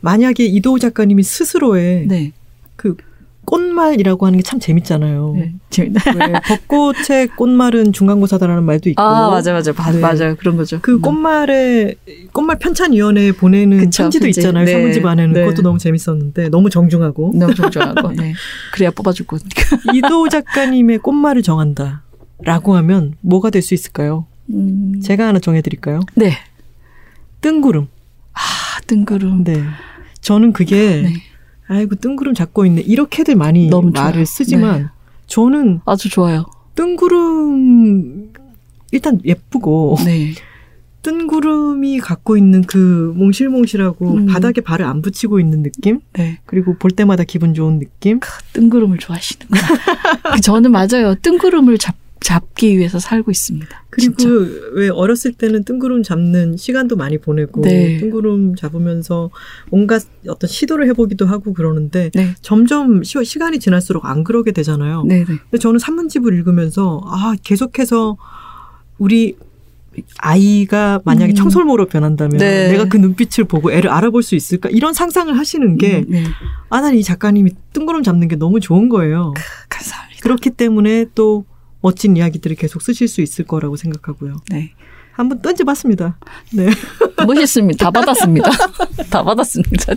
만약에 이도우 작가님이 스스로의 네, 그 꽃말이라고 하는 게 참 재밌잖아요. 네. 재밌다. 왜 벚꽃의 꽃말은 중간고사다라는 말도 있고. 아 맞아 맞아 바- 네. 맞아요 그런 거죠. 그 음. 꽃말에 꽃말 편찬위원회에 보내는 그쵸, 편지도 편지. 있잖아요. 네. 산문집 안에는 네. 그것도 너무 재밌었는데 너무 정중하고 너무 정중하고 네. 그래야 뽑아줄 거니까. 이도우 작가님의 꽃말을 정한다 라고 하면 뭐가 될 수 있을까요? 음, 제가 하나 정해드릴까요? 네. 뜬구름. 아 뜬구름. 네. 저는 그게 네. 아이고 뜬구름 잡고 있네 이렇게들 많이 말을. 쓰지만 저는 아주 좋아요. 뜬구름 일단 예쁘고 네. 뜬구름이 갖고 있는 그 몽실몽실하고 음. 바닥에 발을 안 붙이고 있는 느낌 네. 그리고 볼 때마다 기분 좋은 느낌 뜬구름을 좋아하시는구나. 그 저는 맞아요. 뜬구름을 잡, 잡기 위해서 살고 있습니다. 그리고 진짜. 왜 어렸을 때는 뜬구름 잡는 시간도 많이 보내고 네. 뜬구름 잡으면서 온갖 어떤 시도를 해보기도 하고 그러는데 네. 점점 시, 시간이 지날수록 안 그러게 되잖아요. 네네. 근데 저는 산문집을 읽으면서 아 계속해서 우리 아이가 만약에 음. 청설모로 변한다면 네. 내가 그 눈빛을 보고 애를 알아볼 수 있을까 이런 상상을 하시는 게 음, 네. 아, 난 이 작가님이 뜬구름 잡는 게 너무 좋은 거예요. 감사합니다. 그렇기 때문에 또 멋진 이야기들을 계속 쓰실 수 있을 거라고 생각하고요. 네. 한번 던져봤습니다. 네. 멋있습니다. 다 받았습니다. 다 받았습니다.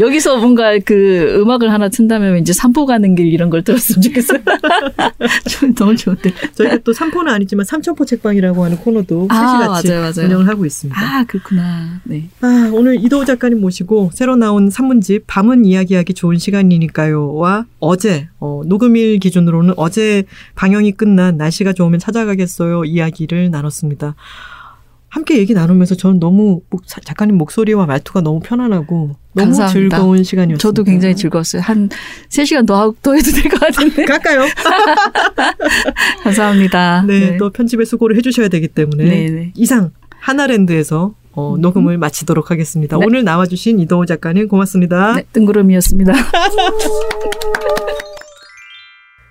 여기서 뭔가 그 음악을 하나 튼다면 이제 산보 가는 길 이런 걸 들었으면 좋겠어요. 좀 너무 좋은데. 저희가 또 삼포는 아니지만 삼천포 책방이라고 하는 코너도 아, 같이 맞아요, 맞아요. 운영을 하고 있습니다. 아, 그렇구나. 네. 아, 오늘 이도우 작가님 모시고 새로 나온 산문집 밤은 이야기하기 좋은 시간이니까요와 어제 어, 녹음일 기준으로는 어제 방영이 끝난 날씨가 좋으면 찾아가겠어요 이야기를 나눴습니다. 함께 얘기 나누면서 저는 너무 작가님 목소리와 말투가 너무 편안하고 너무 감사합니다. 즐거운 시간이었습니다. 저도 굉장히 즐거웠어요. 한 3시간 더, 하고- 더 해도 될 것 같은데. 갈까요? 감사합니다. 네, 또 편집에 수고를 해주셔야 되기 때문에 네, 네. 이상 하나랜드에서 어, 녹음을 마치도록 하겠습니다. 네. 오늘 나와주신 이도우 작가님 고맙습니다. 네, 뜬구름이었습니다.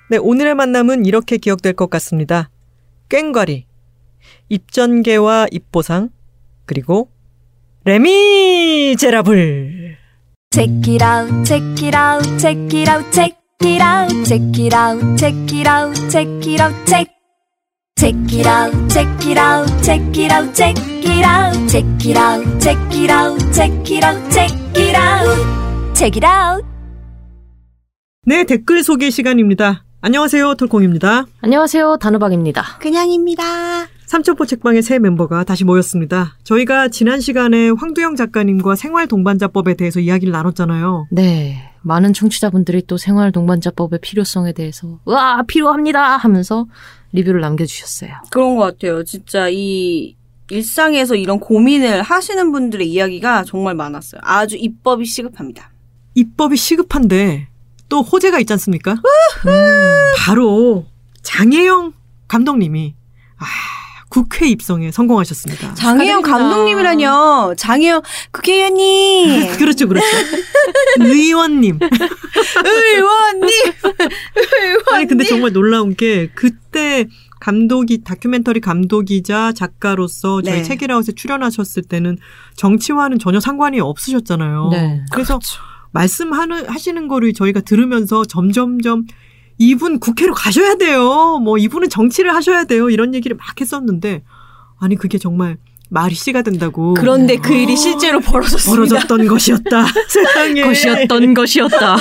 네, 오늘의 만남은 이렇게 기억될 것 같습니다. 꽹과리, 입전개와 입보상, 그리고 레미제라블. Check it out, check it out, check it out, check it out, check it out, check it out, check it out, check. Check it out, check it out, check it out, check it out, check it out, check it out, check it out, check it out, check it out. 네, 댓글 소개 시간입니다. 안녕하세요, 톨콩입니다. 안녕하세요. 단호박입니다. 그냥입니다. 삼천포 책방의 새 멤버가 다시 모였습니다. 저희가 지난 시간에 황두영 작가님과 생활 동반자법에 대해서 이야기를 나눴잖아요. 네. 많은 청취자분들이 또 생활 동반자법의 필요성에 대해서 와 필요합니다 하면서 리뷰를 남겨주셨어요. 그런 것 같아요. 진짜 이 일상에서 이런 고민을 하시는 분들의 이야기가 정말 많았어요. 아주 입법이 시급합니다. 입법이 시급한데 또 호재가 있지 않습니까? 바로 장혜영 감독님이 아, 국회 입성에 성공하셨습니다. 장혜영. 감독님이라뇨. 장혜영 국회의원님. 그렇죠, 그렇죠. 의원님. 의원님. 아니 근데 정말 놀라운 게 그때 감독이 다큐멘터리 감독이자 작가로서 저희 네. 책이라웃에 출연하셨을 때는 정치와는 전혀 상관이 없으셨잖아요. 네. 그래서 말씀하는 하시는 거를 저희가 들으면서 점점점 이분 국회로 가셔야 돼요. 뭐 이분은 정치를 하셔야 돼요. 이런 얘기를 막 했었는데 아니 그게 정말 말이 씨가 된다고 그런데 그 일이 실제로 벌어졌습니다. 벌어졌던 것이었다. 세상에 것이었던 것이었다.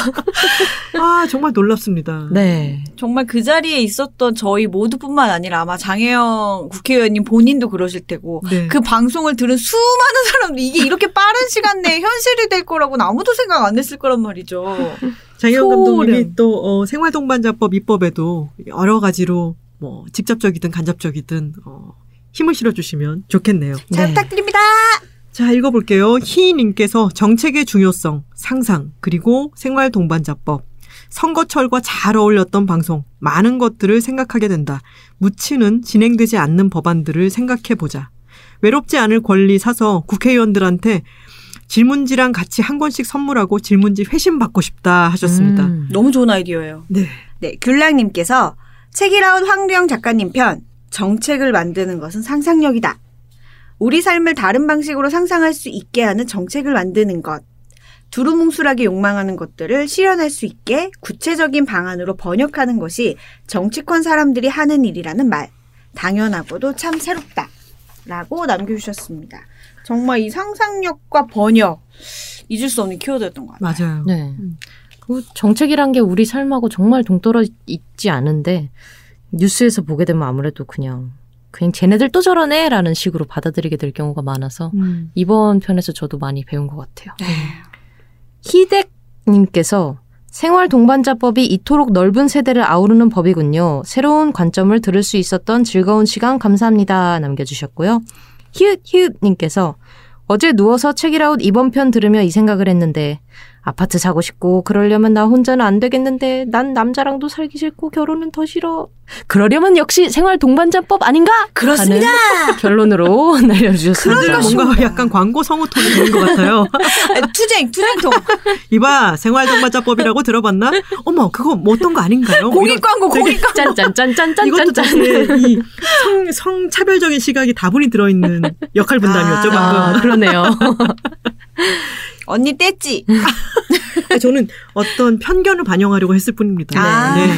아 정말 놀랍습니다. 네. 정말 그 자리에 있었던 저희 모두뿐만 아니라 아마 장혜영 국회의원님 본인도 그러실 테고 네. 그 방송을 들은 수많은 사람들이 이게 이렇게 빠른 시간 내에 현실이 될 거라고는 아무도 생각 안 했을 거란 말이죠. 소름. 감독님이 또 어, 생활동반자법 입법에도 여러 가지로 뭐 직접적이든 간접적이든 어, 힘을 실어주시면 좋겠네요. 잘 네. 부탁드립니다. 자 읽어볼게요. 희님께서 정책의 중요성, 상상 그리고 생활동반자법 선거철과 잘 어울렸던 방송, 많은 것들을 생각하게 된다. 묻히는 진행되지 않는 법안들을 생각해 보자. 외롭지 않을 권리 사서 국회의원들한테 질문지랑 같이 한 권씩 선물하고 질문지 회신 받고 싶다 하셨습니다. 음. 너무 좋은 아이디어예요. 네. 네, 귤랑님께서 책이라운 황두영 작가님 편 정책을 만드는 것은 상상력이다. 우리 삶을 다른 방식으로 상상할 수 있게 하는 정책을 만드는 것. 두루뭉술하게 욕망하는 것들을 실현할 수 있게 구체적인 방안으로 번역하는 것이 정치권 사람들이 하는 일이라는 말. 당연하고도 참 새롭다. 라고 남겨주셨습니다. 정말 이 상상력과 번역, 잊을 수 없는 키워드였던 것 같아요. 맞아요. 네. 그 정책이란 게 우리 삶하고 정말 동떨어 있지 않은데 뉴스에서 보게 되면 아무래도 그냥 그냥 쟤네들 또 저러네라는 식으로 받아들이게 될 경우가 많아서 음. 이번 편에서 저도 많이 배운 것 같아요. 네. 희댁님께서 생활 동반자법이 이토록 넓은 세대를 아우르는 법이군요. 새로운 관점을 들을 수 있었던 즐거운 시간 감사합니다. 남겨주셨고요. 히읗 히읗 님께서 어제 누워서 책이라웃 이번 편 들으며 이 생각을 했는데 아파트 사고 싶고 그러려면 나 혼자는 안 되겠는데 난 남자랑도 살기 싫고 결혼은 더 싫어. 그러려면 역시 생활 동반자법 아닌가? 그렇습니다. 결론으로 날려주셨습니다. 다들 뭔가 약간 광고 성우 톤이 되는 것 같아요. 투쟁, 투쟁통. 이봐 생활 동반자법이라고 들어봤나? 어머 그거 뭐 어떤 거 아닌가요? 뭐 공익 광고, 공익 광고. 이것도 짠짠짠짠짠짠. 사실 이 성, 성차별적인 시각이 다분히 들어있는 역할 분담이었죠 아. 방금. 아, 그러네요. 언니 뗐지? 아, 저는 어떤 편견을 반영하려고 했을 뿐입니다. 아. 네.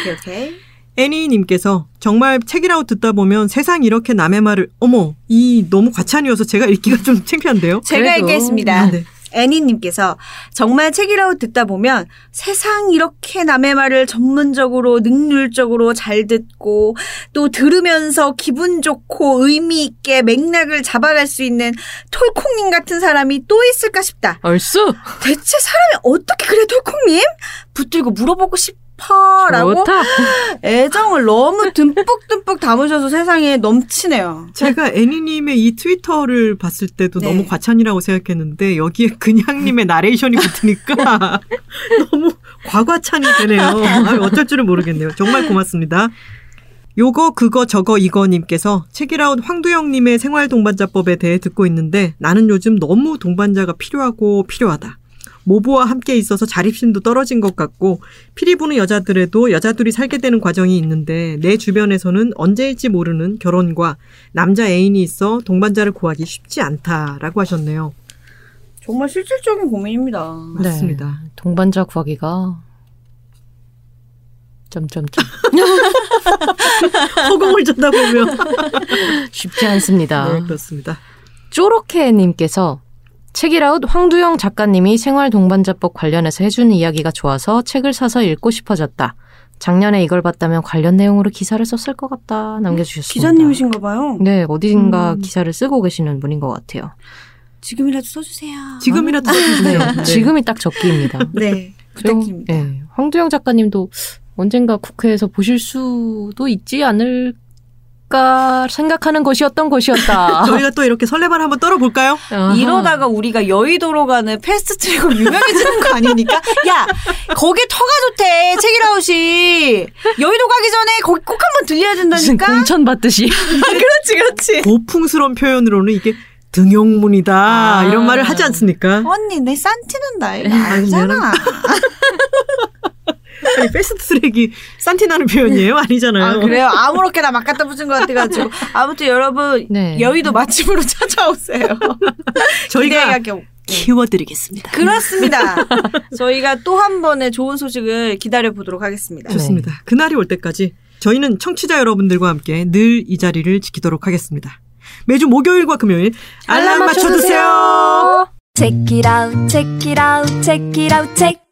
오케이, 오케이. 애니님께서 정말 책이라고 듣다 보면 세상 이렇게 남의 말을 어머 이 너무 과찬이어서 제가 읽기가 좀 창피한데요. 제가 그래도. 읽겠습니다. 아, 네. 애니님께서 정말 책이라고 듣다 보면 세상 이렇게 남의 말을 전문적으로 능률적으로 잘 듣고 또 들으면서 기분 좋고 의미 있게 맥락을 잡아갈 수 있는 톨콩님 같은 사람이 또 있을까 싶다. 얼쑤. 대체 사람이 어떻게 그래 톨콩님? 붙들고 물어보고 싶 어라고 좋다. 애정을 너무 듬뿍듬뿍 담으셔서 세상에 넘치네요. 제가 애니님의 이 트위터를 봤을 때도 네. 너무 과찬이라고 생각했는데 여기에 그냥님의 나레이션이 붙으니까 너무 과과찬이 되네요. 아, 어쩔 줄은 모르겠네요. 정말 고맙습니다. 요거 그거 저거 이거님께서 책이라웃 황두영님의 생활 동반자법에 대해 듣고 있는데 나는 요즘 너무 동반자가 필요하고 필요하다. 모부와 함께 있어서 자립심도 떨어진 것 같고 피리 부는 여자들에도 여자들이 살게 되는 과정이 있는데 내 주변에서는 언제일지 모르는 결혼과 남자 애인이 있어 동반자를 구하기 쉽지 않다라고 하셨네요. 정말 실질적인 고민입니다. 맞습니다. 네. 동반자 구하기가 점점점 허공을 쳐다보며 쉽지 않습니다. 네, 그렇습니다. 쪼로케님께서 책이라웃 황두영 작가님이 생활 동반자법 관련해서 해주는 이야기가 좋아서 책을 사서 읽고 싶어졌다. 작년에 이걸 봤다면 관련 내용으로 기사를 썼을 것 같다 남겨주셨습니다. 기자님이신가 봐요. 네, 어딘가 음. 기사를 쓰고 계시는 분인 것 같아요. 지금이라도 써주세요. 지금이라도 네, 써주세요. 네. 지금이 딱 적기입니다. 네, 또, 부탁드립니다. 네, 황두영 작가님도 언젠가 국회에서 보실 수도 있지 않을 까 생각하는 것이었던 것이었다. 저희가 또 이렇게 설레발 한번 떨어볼까요? 아하. 이러다가 우리가 여의도로 가는 패스트트랙으로 유명해지는 거 아니니까? 야, 거기 터가 좋대, 책이라웃이. 여의도 가기 전에 거기 꼭 한번 들려야 된다니까? 공천 받듯이. 그렇지, 그렇지. 고풍스러운 표현으로는 이게 등용문이다 아. 이런 말을 하지 않습니까? 언니, 내 산티는 나이가 알잖아. 아니 패스트트랙이 산티나는 표현이에요? 아니잖아요. 아, 그래요? 아무렇게나 막 갖다 붙인 것 같아가지고. 아무튼 여러분, 네. 여의도 맛집으로 찾아오세요. 저희가 기대가 키워드리겠습니다. 그렇습니다. 저희가 또 한 번의 좋은 소식을 기다려 보도록 하겠습니다. 좋습니다. 그날이 올 때까지 저희는 청취자 여러분들과 함께 늘 이 자리를 지키도록 하겠습니다. 매주 목요일과 금요일 알람 맞춰주세요. Check it out, check it out, check it out, check